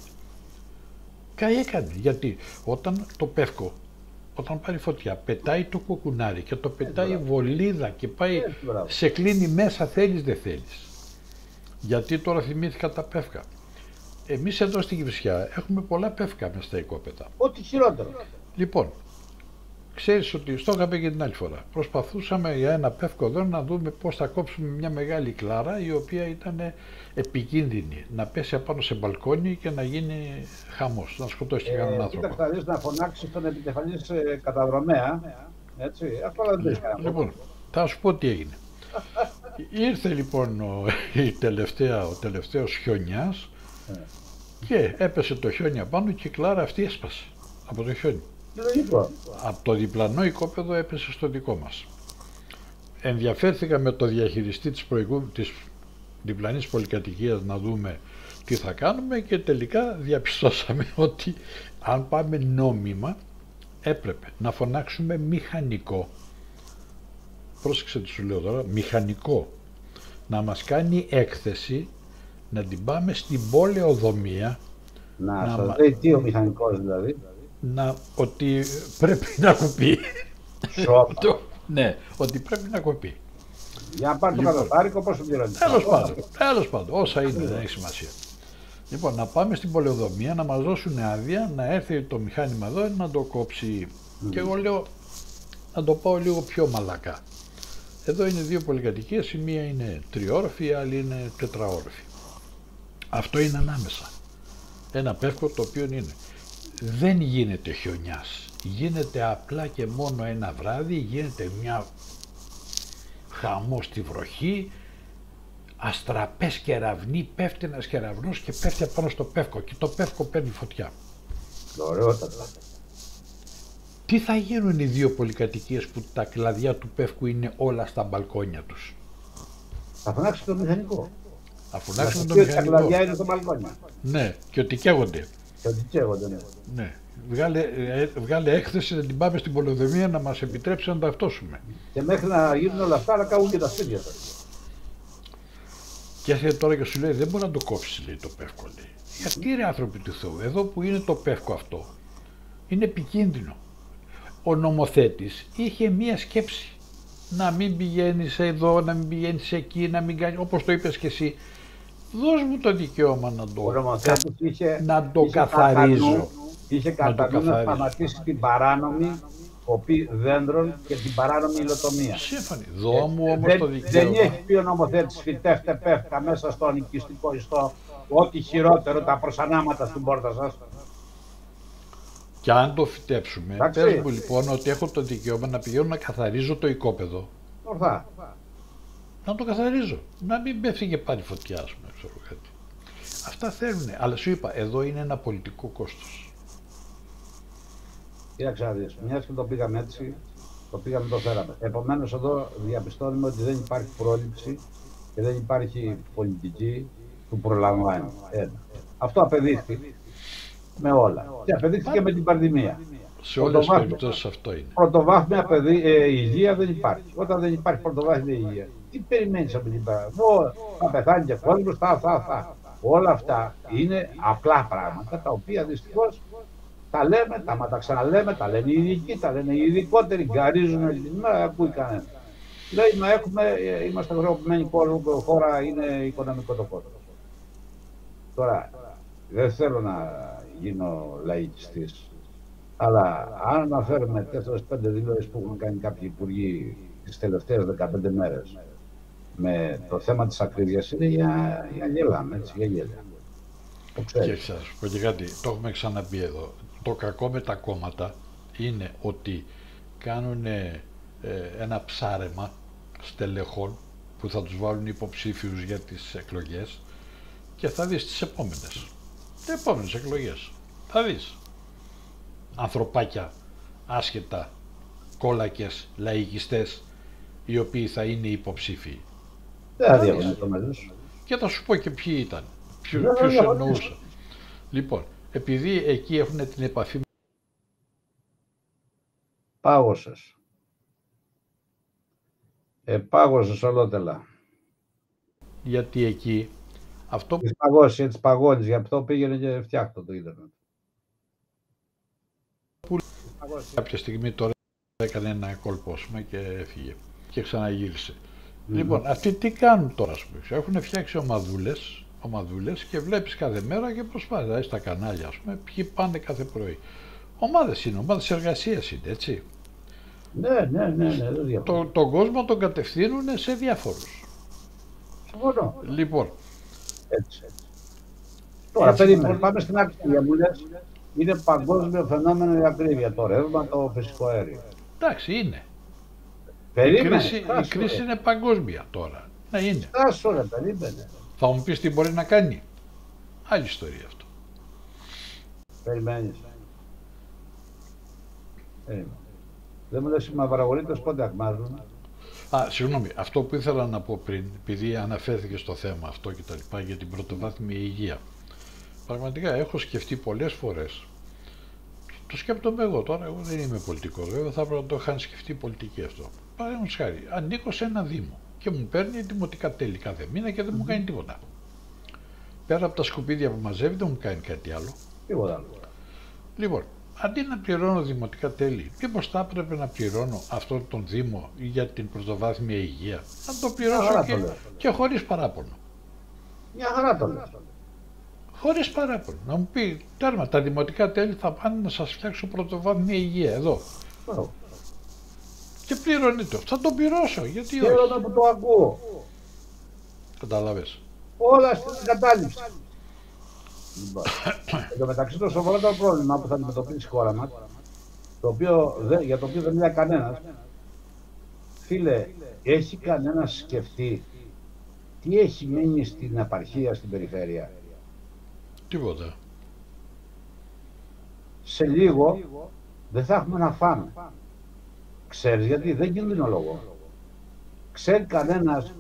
Καήκανε, γιατί όταν το πεύκο, όταν πάρει φωτιά, πετάει το κοκουνάρι και το πετάει βολίδα και πάει, σε κλείνει μέσα, θέλεις δεν θέλεις. Γιατί τώρα θυμήθηκα τα πεύκα. Εμείς εδώ στην Κυφυσιά έχουμε πολλά πεύκα μέσα στα οικόπεδα. Ό,τι χειρότερο. Λοιπόν, ξέρεις ότι στο είχα πει και την άλλη φορά. Προσπαθούσαμε για ένα πεύκο εδώ να δούμε πώς θα κόψουμε μια μεγάλη κλάρα η οποία ήταν επικίνδυνη. Να πέσει απάνω σε μπαλκόνι και να γίνει χαμός, να σκοτώσει ε, κανέναν άνθρωπο. Κοίταξε να να φωνάξεις τον επικεφαλής ε, καταδρομέα. Έτσι, αυτό δεν το έχει Λοιπόν, θα σου πω τι έγινε. [laughs] Ήρθε λοιπόν ο, η τελευταία, ο τελευταίος χιόνιας ε. Και έπεσε το χιόνι απάνω και η κλάρα αυτή έσπασε από το χιόνι. Από το διπλανό οικόπεδο έπεσε στο δικό μας. Ενδιαφέρθηκα με το διαχειριστή της, προηγού, της διπλανής πολυκατοικίας να δούμε τι θα κάνουμε και τελικά διαπιστώσαμε [laughs] ότι αν πάμε νόμιμα έπρεπε να φωνάξουμε μηχανικό πρόσεξε τι σου λέω τώρα, μηχανικό να μας κάνει έκθεση να την πάμε στην πολεοδομία να, να σας λέει τι ο μηχανικός δηλαδή να, ότι πρέπει να κοπεί. Σώπα. ναι, ότι πρέπει να κοπεί. Για να πάρει το λοιπόν, κατοστάρικο, πόσο πληρώνει. Τέλος πάντων, τέλος πάντων, όσα είναι, δεν έχει σημασία. Λοιπόν, να πάμε στην πολεοδομία να μας δώσουν άδεια να έρθει το μηχάνημα εδώ να το κόψει. Mm. Και εγώ λέω να το πάω λίγο πιο μαλακά. Εδώ είναι δύο πολυκατοικίες, η μία είναι τριόροφη, η άλλη είναι τετραόροφη. Αυτό είναι ανάμεσα. Ένα πεύκο το οποίο είναι δεν γίνεται χιονιάς. Γίνεται απλά και μόνο ένα βράδυ, γίνεται μια χαμό στη βροχή, αστραπές κεραυνοί, πέφτει ένας κεραυνός και πέφτει απάνω στο πεύκο και το πεύκο παίρνει φωτιά. Ωραιότατα. Τι θα γίνουν οι δύο πολυκατοικίες που τα κλαδιά του πεύκου είναι όλα στα μπαλκόνια τους; Θα φωνάξει το μηχανικό. Θα φωνάξουν το μηχανικό. Τα κλαδιά είναι στο μπαλκόνι. Ναι, και ότι καίγονται. Και ότι καίγονται, ναι. ναι. Βγάλε, ε, βγάλε έκθεση να την πάμε στην πολεοδομία να μας επιτρέψει να ταυτώσουμε. Και μέχρι να γίνουν όλα αυτά να κάνουν και τα σπίτια τώρα. Και έρχεται τώρα και σου λέει δεν μπορεί να το κόψεις λέει το πεύκο λέει. Γιατί ρε άνθρωποι του Θεού, εδώ που είναι το πεύκο αυτό, είναι επικίνδυνο. Ο νομοθέτης είχε μία σκέψη. Να μην πηγαίνεις εδώ, να μην πηγαίνεις εκεί, να μην κάνεις, όπως το είπες και εσύ, δώσ' μου το δικαίωμα να το, είχε, να το καθαρίζω. είχε κατά νου να σταματήσει την παράνομη κοπή δέντρων και την παράνομη υλοτομία. Σύμφωνοι. Δώ μου ε, όμως το δικαίωμα. Δεν έχει πει ο νομοθέτης φυτεύτε πέφτα μέσα στο νοικιστικό ιστό ό,τι χειρότερο τα προσανάματα στην πόρτα σας. Και αν το φυτέψουμε, πες μου λοιπόν ότι έχω το δικαίωμα να πηγαίνω να καθαρίζω το οικόπεδο. Ορθά να το καθαρίζω. Να μην πέφτει και πάλι φωτιά, ας πούμε, ξέρω κάτι. Αυτά θέλουν. Αλλά σου είπα, εδώ είναι ένα πολιτικό κόστος. Κοίταξε να δεις, μιας και το πήγαμε έτσι, το πήγαμε το φέραμε. Επομένως εδώ διαπιστώνουμε ότι δεν υπάρχει πρόληψη και δεν υπάρχει πολιτική του προλαμβάνει. Ένα. Αυτό απεδείχθη με όλα. Και απεδείχθηκε με την πανδημία. Σε όλες τις περιπτώσεις αυτό είναι. Πρωτοβάθμια παιδί, ε, υγεία δεν υπάρχει. Όταν δεν υπάρχει πρωτοβάθμια υγεία, τι περιμένεις από την παραγωγή. Θα πεθάνει και κόσμο, θα, θα, θα. Όλα αυτά είναι απλά πράγματα τα οποία δυστυχώς τα λέμε, τα, τα ξαναλέμε, τα λένε οι ειδικοί, τα λένε οι ειδικότεροι, γκαρίζουν την ημέρα, ακούει κανένας. Λέει, μα έχουμε, ε, είμαστε χρεωμένοι χώρα, είναι οικονομικό το κόστος. Τώρα, δεν θέλω να γίνω λαϊκιστής, αλλά αν αναφέρουμε 4-5 δηλώσεις που έχουν κάνει κάποιοι υπουργοί τις τελευταίες 15 μέρες με το θέμα της ακρίβειας, είναι για, για γελάμε, έτσι, για γέλια. Και σα πω και κάτι, το έχουμε ξαναπεί εδώ. Το κακό με τα κόμματα είναι ότι κάνουν ε, ένα ψάρεμα στελεχών που θα τους βάλουν υποψήφιους για τις εκλογές και θα δεις τις επόμενες. Τις επόμενες εκλογές. Θα δεις ανθρωπάκια άσχετα, κόλακες, λαϊκιστές, οι οποίοι θα είναι υποψήφοι. Δεν θα το Και θα σου πω και ποιοι ήταν, ποιου, ποιους εννοούσα. Λοιπόν, επειδή εκεί έχουν την επαφή... Πάγωσες. Επάγωσες ολότελα. Γιατί εκεί αυτό... Τις παγώσεις, έτσι παγώνεις, γι' αυτό πήγαινε και φτιάχτω το ίντερνετ. Που κάποια στιγμή τώρα έκανε ένα κολπόσμα και έφυγε και ξαναγύρισε. Λοιπόν, αυτοί τι κάνουν τώρα, ας πούμε. Έχουν φτιάξει ομαδούλες, ομαδούλες και βλέπεις κάθε μέρα και προσπάθεις. Δηλαδή στα κανάλια, ας πούμε, ποιοι πάνε κάθε πρωί. Ομάδες είναι, ομάδες εργασίας είναι, έτσι. Ναι, ναι, ναι, ναι, δεν Το, τον κόσμο τον κατευθύνουν σε διάφορους. Συμφωνώ. Λοιπόν, Έτσι, έτσι. Τώρα, Έτσι, περίμενε. λοιπόν. Πάμε στην ακρίβεια μου λες. Είναι παγκόσμιο φαινόμενο η ακρίβεια. Το ρεύμα, το φυσικό αέριο. εντάξει, είναι. Η Περίμενε. κρίση, η στάσου, κρίση ρε. είναι παγκόσμια τώρα. Ναι, είναι. Στάσου, ρε, περίμενε. Θα μου πεις τι μπορεί να κάνει. Άλλη ιστορία αυτό. Περιμένεις. Περίμενε. Δεν μου λες οι μαυραγορείτες πότε ακμάζουν. Α, συγγνώμη, αυτό που ήθελα να πω πριν, επειδή αναφέρθηκε στο θέμα αυτό και τα λοιπά για την πρωτοβάθμια υγεία. Πραγματικά έχω σκεφτεί πολλές φορές. Το σκέπτομαι εγώ τώρα, εγώ δεν είμαι πολιτικός, βέβαια θα έπρεπε να το είχαν σκεφτεί πολιτικοί αυτό. Παραδείγματος χάρη, ανήκω σε ένα δήμο και μου παίρνει δημοτικά τέλη κάθε μήνα και δεν μου κάνει τίποτα. Πέρα από τα σκουπίδια που μαζεύει δεν μου κάνει κάτι άλλο. Τίποτα άλλο. Λοιπόν, αντί να πληρώνω δημοτικά τέλη, μήπως θα έπρεπε να πληρώνω αυτόν τον Δήμο για την πρωτοβάθμια υγεία. Να το πληρώσω Καλά και, το λέω. και χωρίς παράπονο. Μια χαρά το λες. Χωρίς παράπονο. Να μου πει, τέρμα, τα δημοτικά τέλη θα πάνε να σας φτιάξω πρωτοβάθμια υγεία εδώ. Μπράβο. Και πληρώνει το. Θα το πληρώσω, γιατί όχι; Χαίρομαι που το ακούω. Καταλάβες. Όλα στην κατάληψη. Λοιπόν, Εν τω μεταξύ το σοβαρότερο πρόβλημα που θα αντιμετωπίσει η χώρα μας, το οποίο, δεν- για το οποίο δεν μιλάει κανένας, φίλε, έχει κανένας σκεφτεί τι έχει μείνει στην επαρχία, στην περιφέρεια; Τίποτα. Σε λίγο δεν θα έχουμε να φάμε. Ξέρεις γιατί, δεν κινδυνολογώ. Ξέρει κανένας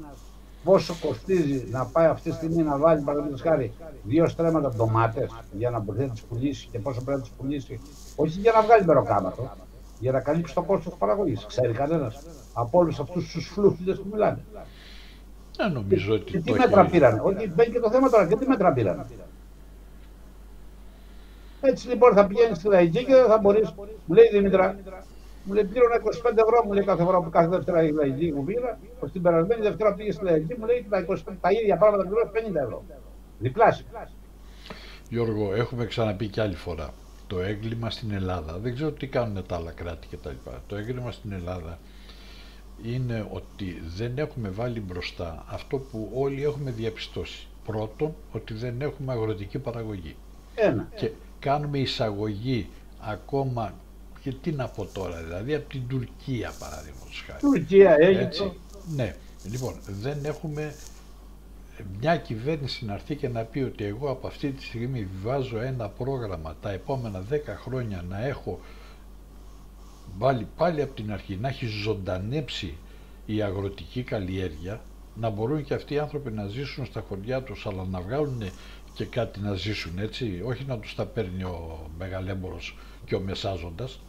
πόσο κοστίζει να πάει αυτή τη στιγμή να βάλει παραδείγματος χάρη δύο στρέμματα ντομάτες για να μπορεί να τις πουλήσει και πόσο πρέπει να τις πουλήσει. Όχι για να βγάλει μεροκάματο, για να καλύψει το κόστος παραγωγής. Ξέρει κανένας από όλους αυτούς τους φλούφιδες που μιλάνε. Δεν νομίζω ότι Και τι το μέτρα έχει... πήρανε; Όχι, μπαίνει και το θέμα τώρα. Και τι μέτρα πήρανε; Έτσι λοιπόν θα πηγαίνεις στη λαϊκή και δεν θα μπορείς. Μου λέει η Δημήτρα, μου λέει πλήρωνα 25 ευρώ μου λέει κάθε φορά που κάθε Δευτέρα η λαϊκή μου πήγα. Προς την περασμένη Δευτέρα πήγε στη λαϊκή μου λέει τα, 25, τα ίδια πράγματα πληρώνω 50 ευρώ. Διπλάσιο. Γιώργο, έχουμε ξαναπεί και άλλη φορά. Το έγκλημα στην Ελλάδα, δεν ξέρω τι κάνουν τα άλλα κράτη κτλ. Το έγκλημα στην Ελλάδα είναι ότι δεν έχουμε βάλει μπροστά αυτό που όλοι έχουμε διαπιστώσει. Πρώτον, ότι δεν έχουμε αγροτική παραγωγή. Ένα. Και κάνουμε εισαγωγή ακόμα, και τι να πω τώρα, δηλαδή από την Τουρκία παραδείγματος χάρη. Τουρκία, Αίγυπτο. Έτσι. Ναι. Λοιπόν, δεν έχουμε μια κυβέρνηση να έρθει και να πει ότι εγώ από αυτή τη στιγμή βάζω ένα πρόγραμμα τα επόμενα 10 χρόνια να έχω βάλει πάλι από την αρχή, να έχει ζωντανέψει η αγροτική καλλιέργεια, να μπορούν και αυτοί οι άνθρωποι να ζήσουν στα χωριά τους, αλλά να βγάλουν και κάτι να ζήσουν, έτσι, όχι να τους τα παίρνει ο μεγαλέμπορος και ο μεσάζοντας.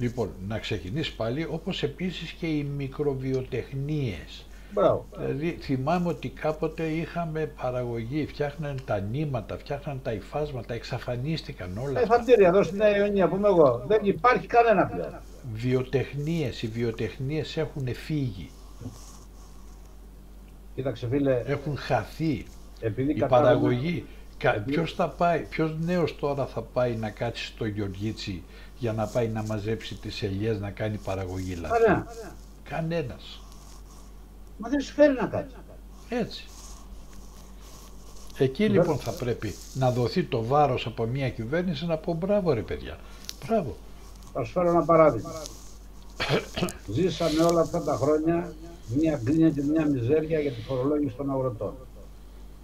Λοιπόν, να ξεκινήσει πάλι, όπως επίσης και οι μικροβιοτεχνίες. Μπράβο. Δηλαδή θυμάμαι ότι κάποτε είχαμε παραγωγή, φτιάχναν τα νήματα, φτιάχναν τα υφάσματα, εξαφανίστηκαν όλα Ε, αυτά. φαντήρια εδώ στην Νέα Ιωνία που είμαι εγώ. Δεν υπάρχει κανένα πλέον. Βιοτεχνίες, οι βιοτεχνίες έχουν φύγει, Κοίταξε φίλε, έχουν χαθεί. επειδή Η κατάλαβα- παραγωγή, κα- επειδή- ποιος θα πάει, ποιος νέος τώρα θα πάει να κάτσει στο Γεωργίτσι για να πάει να μαζέψει τις ελιές να κάνει παραγωγή λαθή. Κανένα. Κανένας. Μα δεν σου φέρει να κάτσει. Έτσι. Εκεί Βέβαια. λοιπόν θα πρέπει να δοθεί το βάρος από μια κυβέρνηση να πω μπράβο ρε παιδιά. Μπράβο. Θα σου φέρω ένα παράδειγμα. [coughs] Ζήσαμε όλα αυτά τα χρόνια μια γκρίνια και μια μιζέρια για τη φορολόγηση των αγροτών.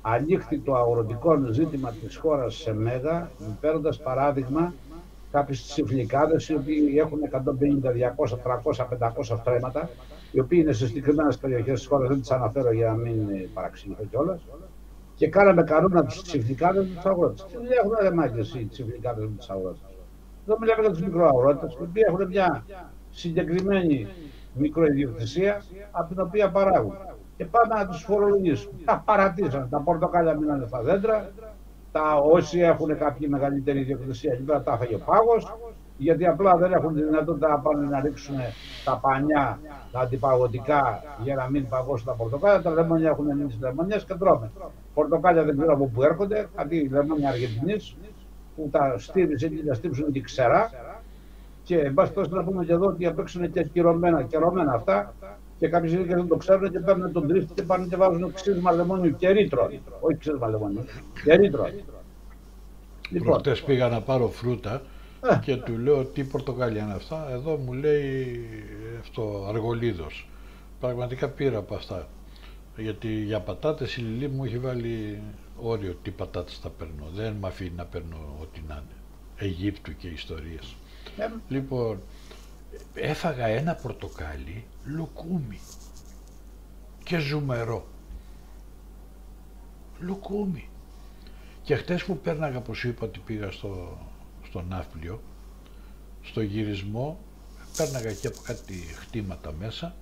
Ανοίχθη το αγροτικό ζήτημα της χώρας σε μέγα, παίρνοντας παράδειγμα κάποιες τσιφλικάδες οι οποίοι έχουν 150, 200, 300, 500 στρέμματα, οι οποίοι είναι σε συγκεκριμένες περιοχές της χώρας, δεν τις αναφέρω για να μην παραξηγηθώ κιόλας, και κάναμε κανόνα του τσιφλικάδε με του αγρότε. Τι δουλειά έχουν ρε μάγκες οι τσιφλικάδε με του αγρότε. Εδώ μιλάμε για τους μικροαγρότες, οι οποίοι έχουν μια συγκεκριμένη μικροϊδιοκτησία από την οποία παράγουν. Και πάμε να τους φορολογήσουμε. Τα παρατήσαν. Τα πορτοκάλια μείνανε στα δέντρα. Τα όσοι έχουν κάποια μεγαλύτερη ιδιοκτησία εκεί πέρα τα έφαγε ο πάγος. Γιατί απλά δεν έχουν τη δυνατότητα να πάνε να ρίξουν τα πανιά, τα αντιπαγωτικά για να μην παγώσουν τα πορτοκάλια. Τα λεμόνια έχουν μείνει στι λεμονιέ και τρώμε. Πορτοκάλια δεν ξέρω από πού έρχονται, αντί λεμόνια Αργεντινής που τα στήριζε και τα στύψουν και ξερά. Και εν πάση να πούμε και εδώ ότι απέξουν και κυρωμένα, κυρωμένα αυτά και κάποιοι ζήτητες δεν το ξέρουν και παίρνουν τον τρίφτη και πάνε και βάζουν ξύσμα λεμόνιου και ρήτρο. Όχι ξύσμα λεμόνιου, και ρήτρο. Λοιπόν. Προχτές πήγα να πάρω φρούτα ε. και του λέω τι πορτοκάλια είναι αυτά; Εδώ μου λέει αυτό αργολίδος. Πραγματικά πήρα από αυτά. Γιατί για πατάτες η Λιλή μου έχει βάλει όριο τι πατάτες θα παίρνω. Δεν με αφήνει να παίρνω ό,τι να είναι. Αιγύπτου και ιστορίες. Ε. Λοιπόν, έφαγα ένα πορτοκάλι λουκούμι και ζουμερό. Λουκούμι. Και χτες που πέρναγα, όπως είπα ότι πήγα στο, στο Ναύπλιο, στο γυρισμό, πέρναγα και από κάτι χτήματα μέσα,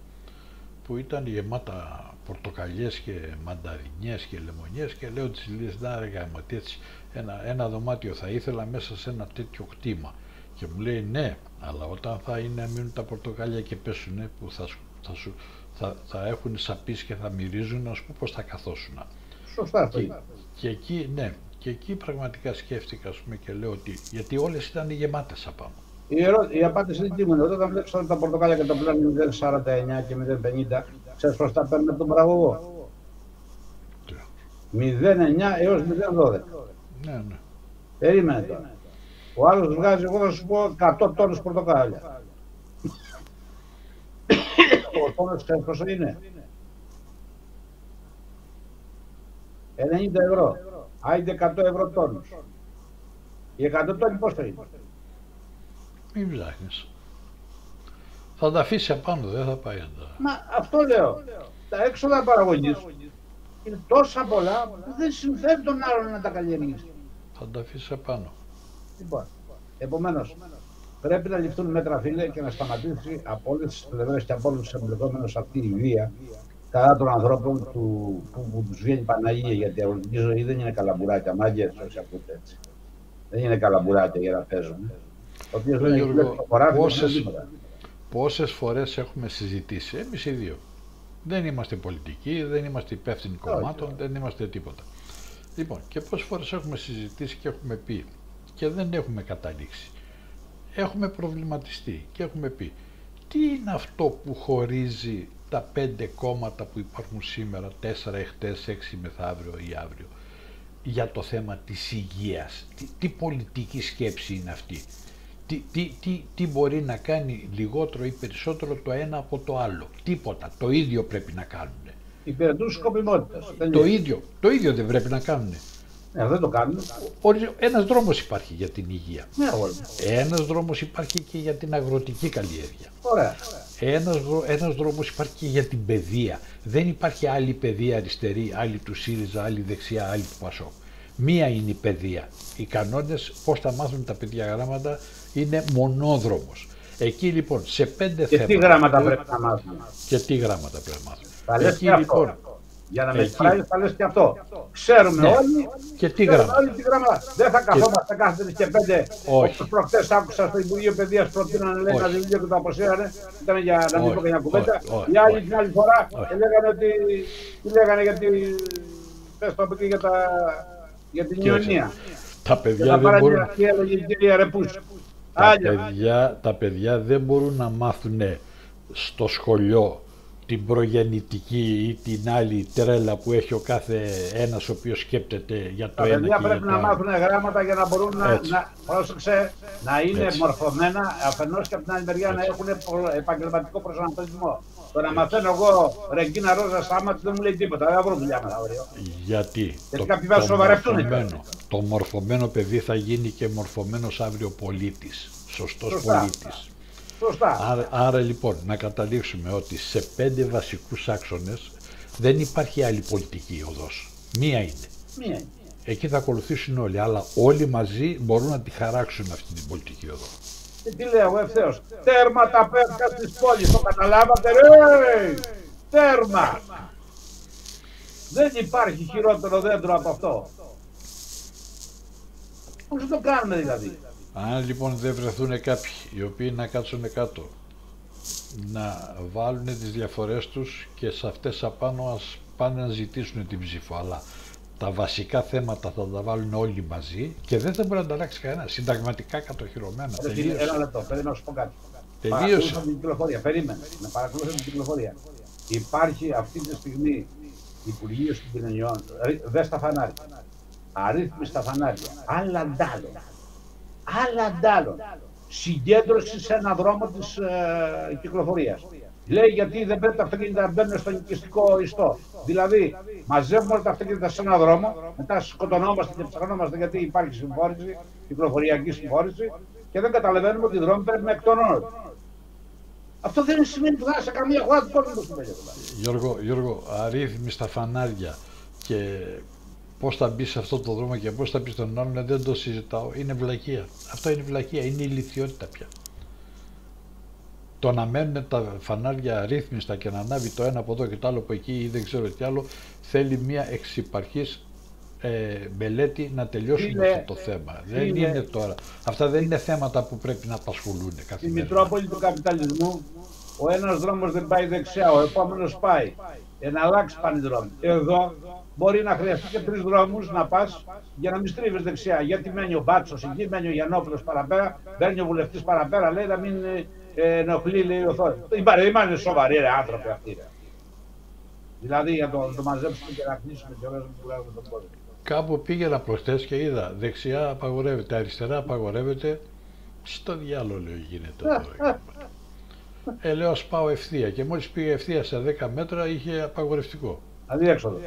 που ήταν γεμάτα πορτοκαλιές και μανταρινιές και λεμονιές και λέω τις λίες να ρε έτσι, ένα, ένα δωμάτιο θα ήθελα μέσα σε ένα τέτοιο χτήμα. Και μου λέει ναι, αλλά όταν θα είναι μείνουν τα πορτοκάλια και πέσουν που θα, θα, σου, θα, θα έχουν σαπίσει και θα μυρίζουν, να σου πω πώς θα καθόσουν. Σωστά. Και, και εκεί, ναι, και εκεί πραγματικά σκέφτηκα ας πούμε, και λέω ότι γιατί όλες ήταν γεμάτες απάνω. Η, ερώ... η απάντηση είναι τι Όταν βλέπεις τα πορτοκάλια και τα πλέον 0,49 και 0,50, ξέρεις πώς τα παίρνει από τον παραγωγό; 0,9 έως 0,12. Ναι, ναι. Περίμενε τώρα. Ο άλλος βγάζει, εγώ θα σου πω, 100 τόνους πορτοκάλια. [coughs] Ο τόνος ξέρεις πόσο είναι; 90 ευρώ. Άιντε 100 ευρώ τόνους. Οι 100 τόνοι πόσο είναι; Μην ψάχνεις. Θα τα αφήσει απάνω, δεν θα πάει εδώ. Μα αυτό λέω. Τα έξοδα παραγωγής είναι τόσα πολλά που δεν συμφέρει τον άλλον να τα καλλιεργήσει. Θα τα αφήσει απάνω. Λοιπόν, επομένως, πρέπει να ληφθούν μέτρα φίλε και να σταματήσει από όλες τις πλευρές και από όλους τους εμπλεκόμενους αυτή η βία κατά των ανθρώπων του, που, που τους βγαίνει Παναγία. Γιατί η αγροτική ζωή δεν είναι καλαμπουράκια, μάγκες όσοι ακούτε έτσι. Δεν είναι καλαμπουράκια για να παίζουν. Ο οποίος δεν έχει το χωράφι, πόσες, πόσες φορές έχουμε συζητήσει, εμείς οι δύο. Δεν είμαστε πολιτικοί, δεν είμαστε υπεύθυνοι κομμάτων, δεν είμαστε τίποτα. Λοιπόν, και πόσες φορές έχουμε συζητήσει και έχουμε πει και δεν έχουμε καταλήξει. Έχουμε προβληματιστεί και έχουμε πει τι είναι αυτό που χωρίζει τα πέντε κόμματα που υπάρχουν σήμερα, τέσσερα εχθές, έξι μεθαύριο ή αύριο, για το θέμα της υγείας; Τι, τι πολιτική σκέψη είναι αυτή; Τι, τι, τι, τι μπορεί να κάνει λιγότερο ή περισσότερο το ένα από το άλλο; Τίποτα. Το ίδιο πρέπει να κάνουν. Υπηρετούν σκοπιμότητα. Το ίδιο. Το ίδιο δεν πρέπει να κάνουν. Ναι, δεν το κάνουν. Ένας δρόμος υπάρχει για την υγεία. Ναι, Ένας δρόμος υπάρχει και για την αγροτική καλλιέργεια. Ωραία. Ένας, ένας δρόμος υπάρχει και για την παιδεία. Δεν υπάρχει άλλη παιδεία αριστερή, άλλη του ΣΥΡΙΖΑ, άλλη δεξιά, άλλη του ΠΑΣΟΚ. Μία είναι η παιδεία. Οι κανόνες πώς θα μάθουν τα παιδιά γράμματα είναι μονόδρομος. Εκεί λοιπόν σε πέντε και θέματα... Και τι γράμματα πρέπει να μάθουν. Και τι γράμματα πρέπει να μάθουν. Εκεί λοιπόν για να με εκφράζει θα λες και αυτό. Ξέρουμε ναι. όλοι, και τι γράμμα. όλοι τι γράμμα. Δεν θα καθόμαστε κάθε και πέντε. Όπως προχτές άκουσα στο Υπουργείο Παιδείας προτείνανε λέει ένα βιβλίο και το αποσύρανε. Ήταν για να μην πω μια κουβέντα. Οι άλλοι την άλλη φορά λέγανε ότι... Τι λέγανε γιατί... Πες το από εκεί για, τα... για την κοινωνία. Τα παιδιά δεν μπορούν... Τα παιδιά, τα παιδιά δεν μπορούν να μάθουν στο σχολείο την προγεννητική ή την άλλη τρέλα που έχει ο κάθε ένας ο οποίος σκέπτεται για το Τα ένα παιδιά πρέπει να μάθουν γράμματα για να μπορούν να, να, πρόσεξε, να είναι Έτσι. μορφωμένα αφενός και από την άλλη μεριά να έχουν επαγγελματικό προσανατολισμό. Το να μαθαίνω εγώ Ρεγκίνα Ρόζα Σάματ δεν μου λέει τίποτα, δεν θα βρω δουλειά μετά αύριο. Γιατί, Γιατί το, κάποιοι θα σοβαρευτούν. Μορφωμένο, το μορφωμένο παιδί θα γίνει και μορφωμένος αύριο πολίτης, σωστός πολίτης. Άρα, άρα λοιπόν να καταλήξουμε ότι σε πέντε βασικούς άξονες δεν υπάρχει άλλη πολιτική οδός. Μία είναι. Μία. Εκεί θα ακολουθήσουν όλοι, αλλά όλοι μαζί μπορούν να τη χαράξουν αυτή την πολιτική οδό. Και τι λέω εγώ ευθέως. Τέρμα τα πέφκα στις πόλεις. Το καταλάβατε ρε. Τέρμα. Δεν υπάρχει χειρότερο δέντρο από αυτό. Πώς το κάνουμε δηλαδή; Αν λοιπόν δεν βρεθούν κάποιοι οι οποίοι να κάτσουν κάτω, να βάλουν τις διαφορές τους και σε αυτές απάνω ας πάνε να ζητήσουν την ψήφο. Αλλά τα βασικά θέματα θα τα βάλουν όλοι μαζί και δεν θα μπορεί να τα αλλάξει κανένας. Συνταγματικά κατοχυρωμένα. Τελείωσε. Ένα λεπτό, πρέπει να σου πω κάτι. Τελείωσε. την κυκλοφορία. Περίμενε. Να παρακολουθήσω την κυκλοφορία. Υπάρχει αυτή τη στιγμή Υπουργείο Συγκοινωνιών. Δες στα φανάρια. Αρρύθμιστα φανάρια. Άλλα ντάλλον. Άλλα ντάλλον. Συγκέντρωση σε ένα δρόμο της ε, κυκλοφορίας. Λέει γιατί δεν πρέπει τα αυτοκίνητα να μπαίνουν στον οικιστικό ιστό. Δηλαδή, μαζεύουμε όλα τα αυτοκίνητα σε έναν δρόμο, μετά σκοτωνόμαστε και ψαχνόμαστε γιατί υπάρχει συμφόρηση, κυκλοφοριακή συμφόρηση και δεν καταλαβαίνουμε ότι οι δρόμοι πρέπει να εκτονώνονται. Αυτό δεν σημαίνει που θα σε καμία χώρα του κόσμου σημαίνεις. Γιώργο, Γιώργο, αρρύθμι στα φανάρια και πώς θα μπει σε αυτό το δρόμο και πώς θα μπει στον άλλον δεν το συζητάω. Είναι βλακεία. Αυτό είναι βλακεία, είναι ηλικιότητα πια. Το να μένουν τα φανάρια αρρύθμιστα και να ανάβει το ένα από εδώ και το άλλο από εκεί ή δεν ξέρω τι άλλο, θέλει μια εξυπαρχής ε, μελέτη να τελειώσουμε αυτό το θέμα. Δεν είναι τώρα. Αυτά δεν είναι θέματα που πρέπει να απασχολούν καθημερινά. Στη Μητρόπολη του καπιταλισμού, ο ένας δρόμος δεν πάει δεξιά, ο επόμενος πάει. Ε, να αλλάξει πάνε δρόμοι. Εδώ μπορεί να χρειαστεί και τρεις δρόμους να πας για να μην στρίβεις δεξιά. Γιατί μένει ο Μπάτσος εκεί, μένει ο Γιαννόπουλος παραπέρα, μπαίνει ο βουλευτής παραπέρα, λέει να μην ε, ενοχλεί, λέει ο Θόρυβο. Είναι σοβαροί ρε, άνθρωποι αυτοί. Ρε. Δηλαδή για το, το μαζέψουμε και να κλείσουμε και όλες που λέγουμε τον κόσμο. Κάπου πήγαινα προχτές και είδα δεξιά απαγορεύεται, αριστερά απαγορεύεται. Στο διάλογο λέω γίνεται εδώ. [laughs] ε, λέω ας πάω ευθεία και μόλις πήγε ευθεία σε 10 μέτρα είχε απαγορευτικό. Αδιέξοδο.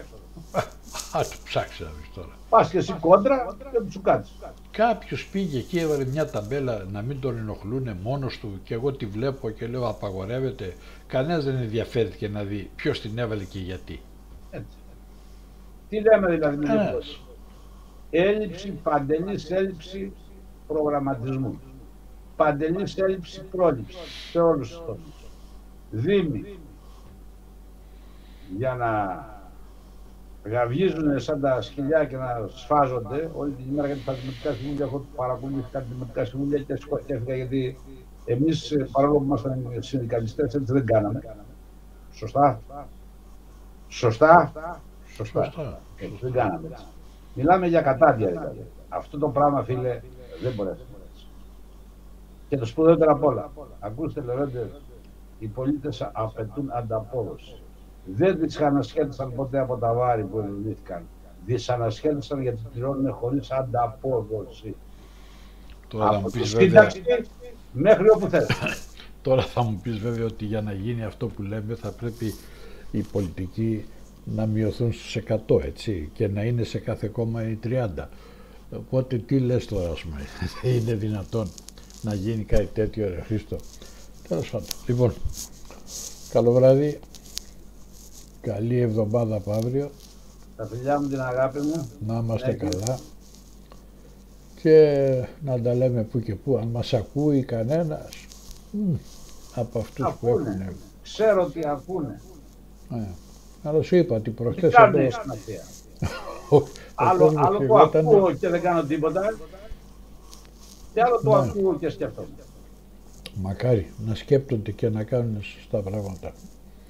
Α το ψάξει να δεις τώρα. Πας και εσύ κόντρα και του κάτσεις. Κάποιος πήγε εκεί, έβαλε μια ταμπέλα να μην τον ενοχλούν μόνος του και εγώ τη βλέπω και λέω απαγορεύεται. Κανένας δεν ενδιαφέρθηκε να δει ποιος την έβαλε και γιατί. Έτσι. Τι λέμε δηλαδή με Έλλειψη, παντελής έλλειψη προγραμματισμού. Παντελής έλλειψη πρόληψης σε όλους τους τομεί. Δήμοι για να γαβγίζουν σαν τα σκυλιά και να σφάζονται όλη την ημέρα για τα δημοτικά συμβούλια. Έχω παρακολουθήσει κάτι δημοτικά συμβούλια και σκοτέθηκα γιατί εμείς παρόλο που ήμασταν συνδικαλιστές έτσι δεν κάναμε. Σωστά; Σωστά; Σωστά. Έτσι, δεν κάναμε έτσι. Μιλάμε για κατάδια δηλαδή. Αυτό το πράγμα, φίλε, δεν μπορεί να Και το σπουδαιότερο απ' όλα. Ακούστε, λερόντε, οι πολίτες απαιτούν ανταπόδοση δεν δυσανασχέτησαν ποτέ από τα βάρη που ελληνήθηκαν. Δυσανασχέτησαν γιατί πληρώνουν χωρίς ανταπόδοση. Τώρα από τη σύνταξη μέχρι όπου θες. [laughs] Τώρα θα μου πεις βέβαια ότι για να γίνει αυτό που λέμε θα πρέπει οι πολιτικοί να μειωθούν στους 100 έτσι και να είναι σε κάθε κόμμα οι 30. Οπότε τι λες τώρα ας πούμε, [laughs] είναι δυνατόν να γίνει κάτι τέτοιο ρε Χρήστο. Τέλος πάντων. Λοιπόν, καλό βράδυ. Καλή εβδομάδα από αύριο. Τα φιλιά μου την αγάπη μου. Να είμαστε καλά. Και να τα λέμε που και που. Αν μας ακούει κανένας από αυτούς ακούνε. που έχουν. Ξέρω ότι ακούνε. Ε, αλλά σου είπα ότι προχτές... Τι κάνουν [laughs] άλλο, άλλο που ακούω και δεν κάνω τίποτα. Και άλλο το ναι. ακούω και σκέφτομαι. Μακάρι να σκέπτονται και να κάνουν σωστά πράγματα.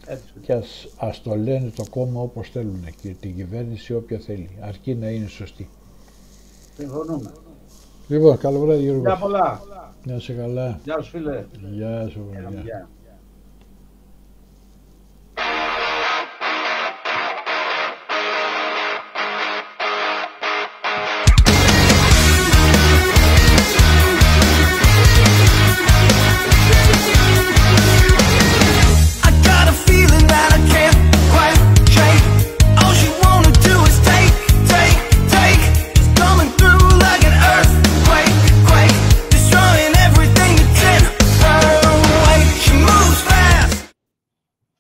Έτσι. Και ας, ας το λένε το κόμμα όπως θέλουν και την κυβέρνηση όποια θέλει, αρκεί να είναι σωστή. Συμφωνούμε. Λοιπόν, καλό βράδυ Γιώργος. Γεια πολλά. Γεια σε καλά. Γεια σου φίλε. Γεια σου. Γεια.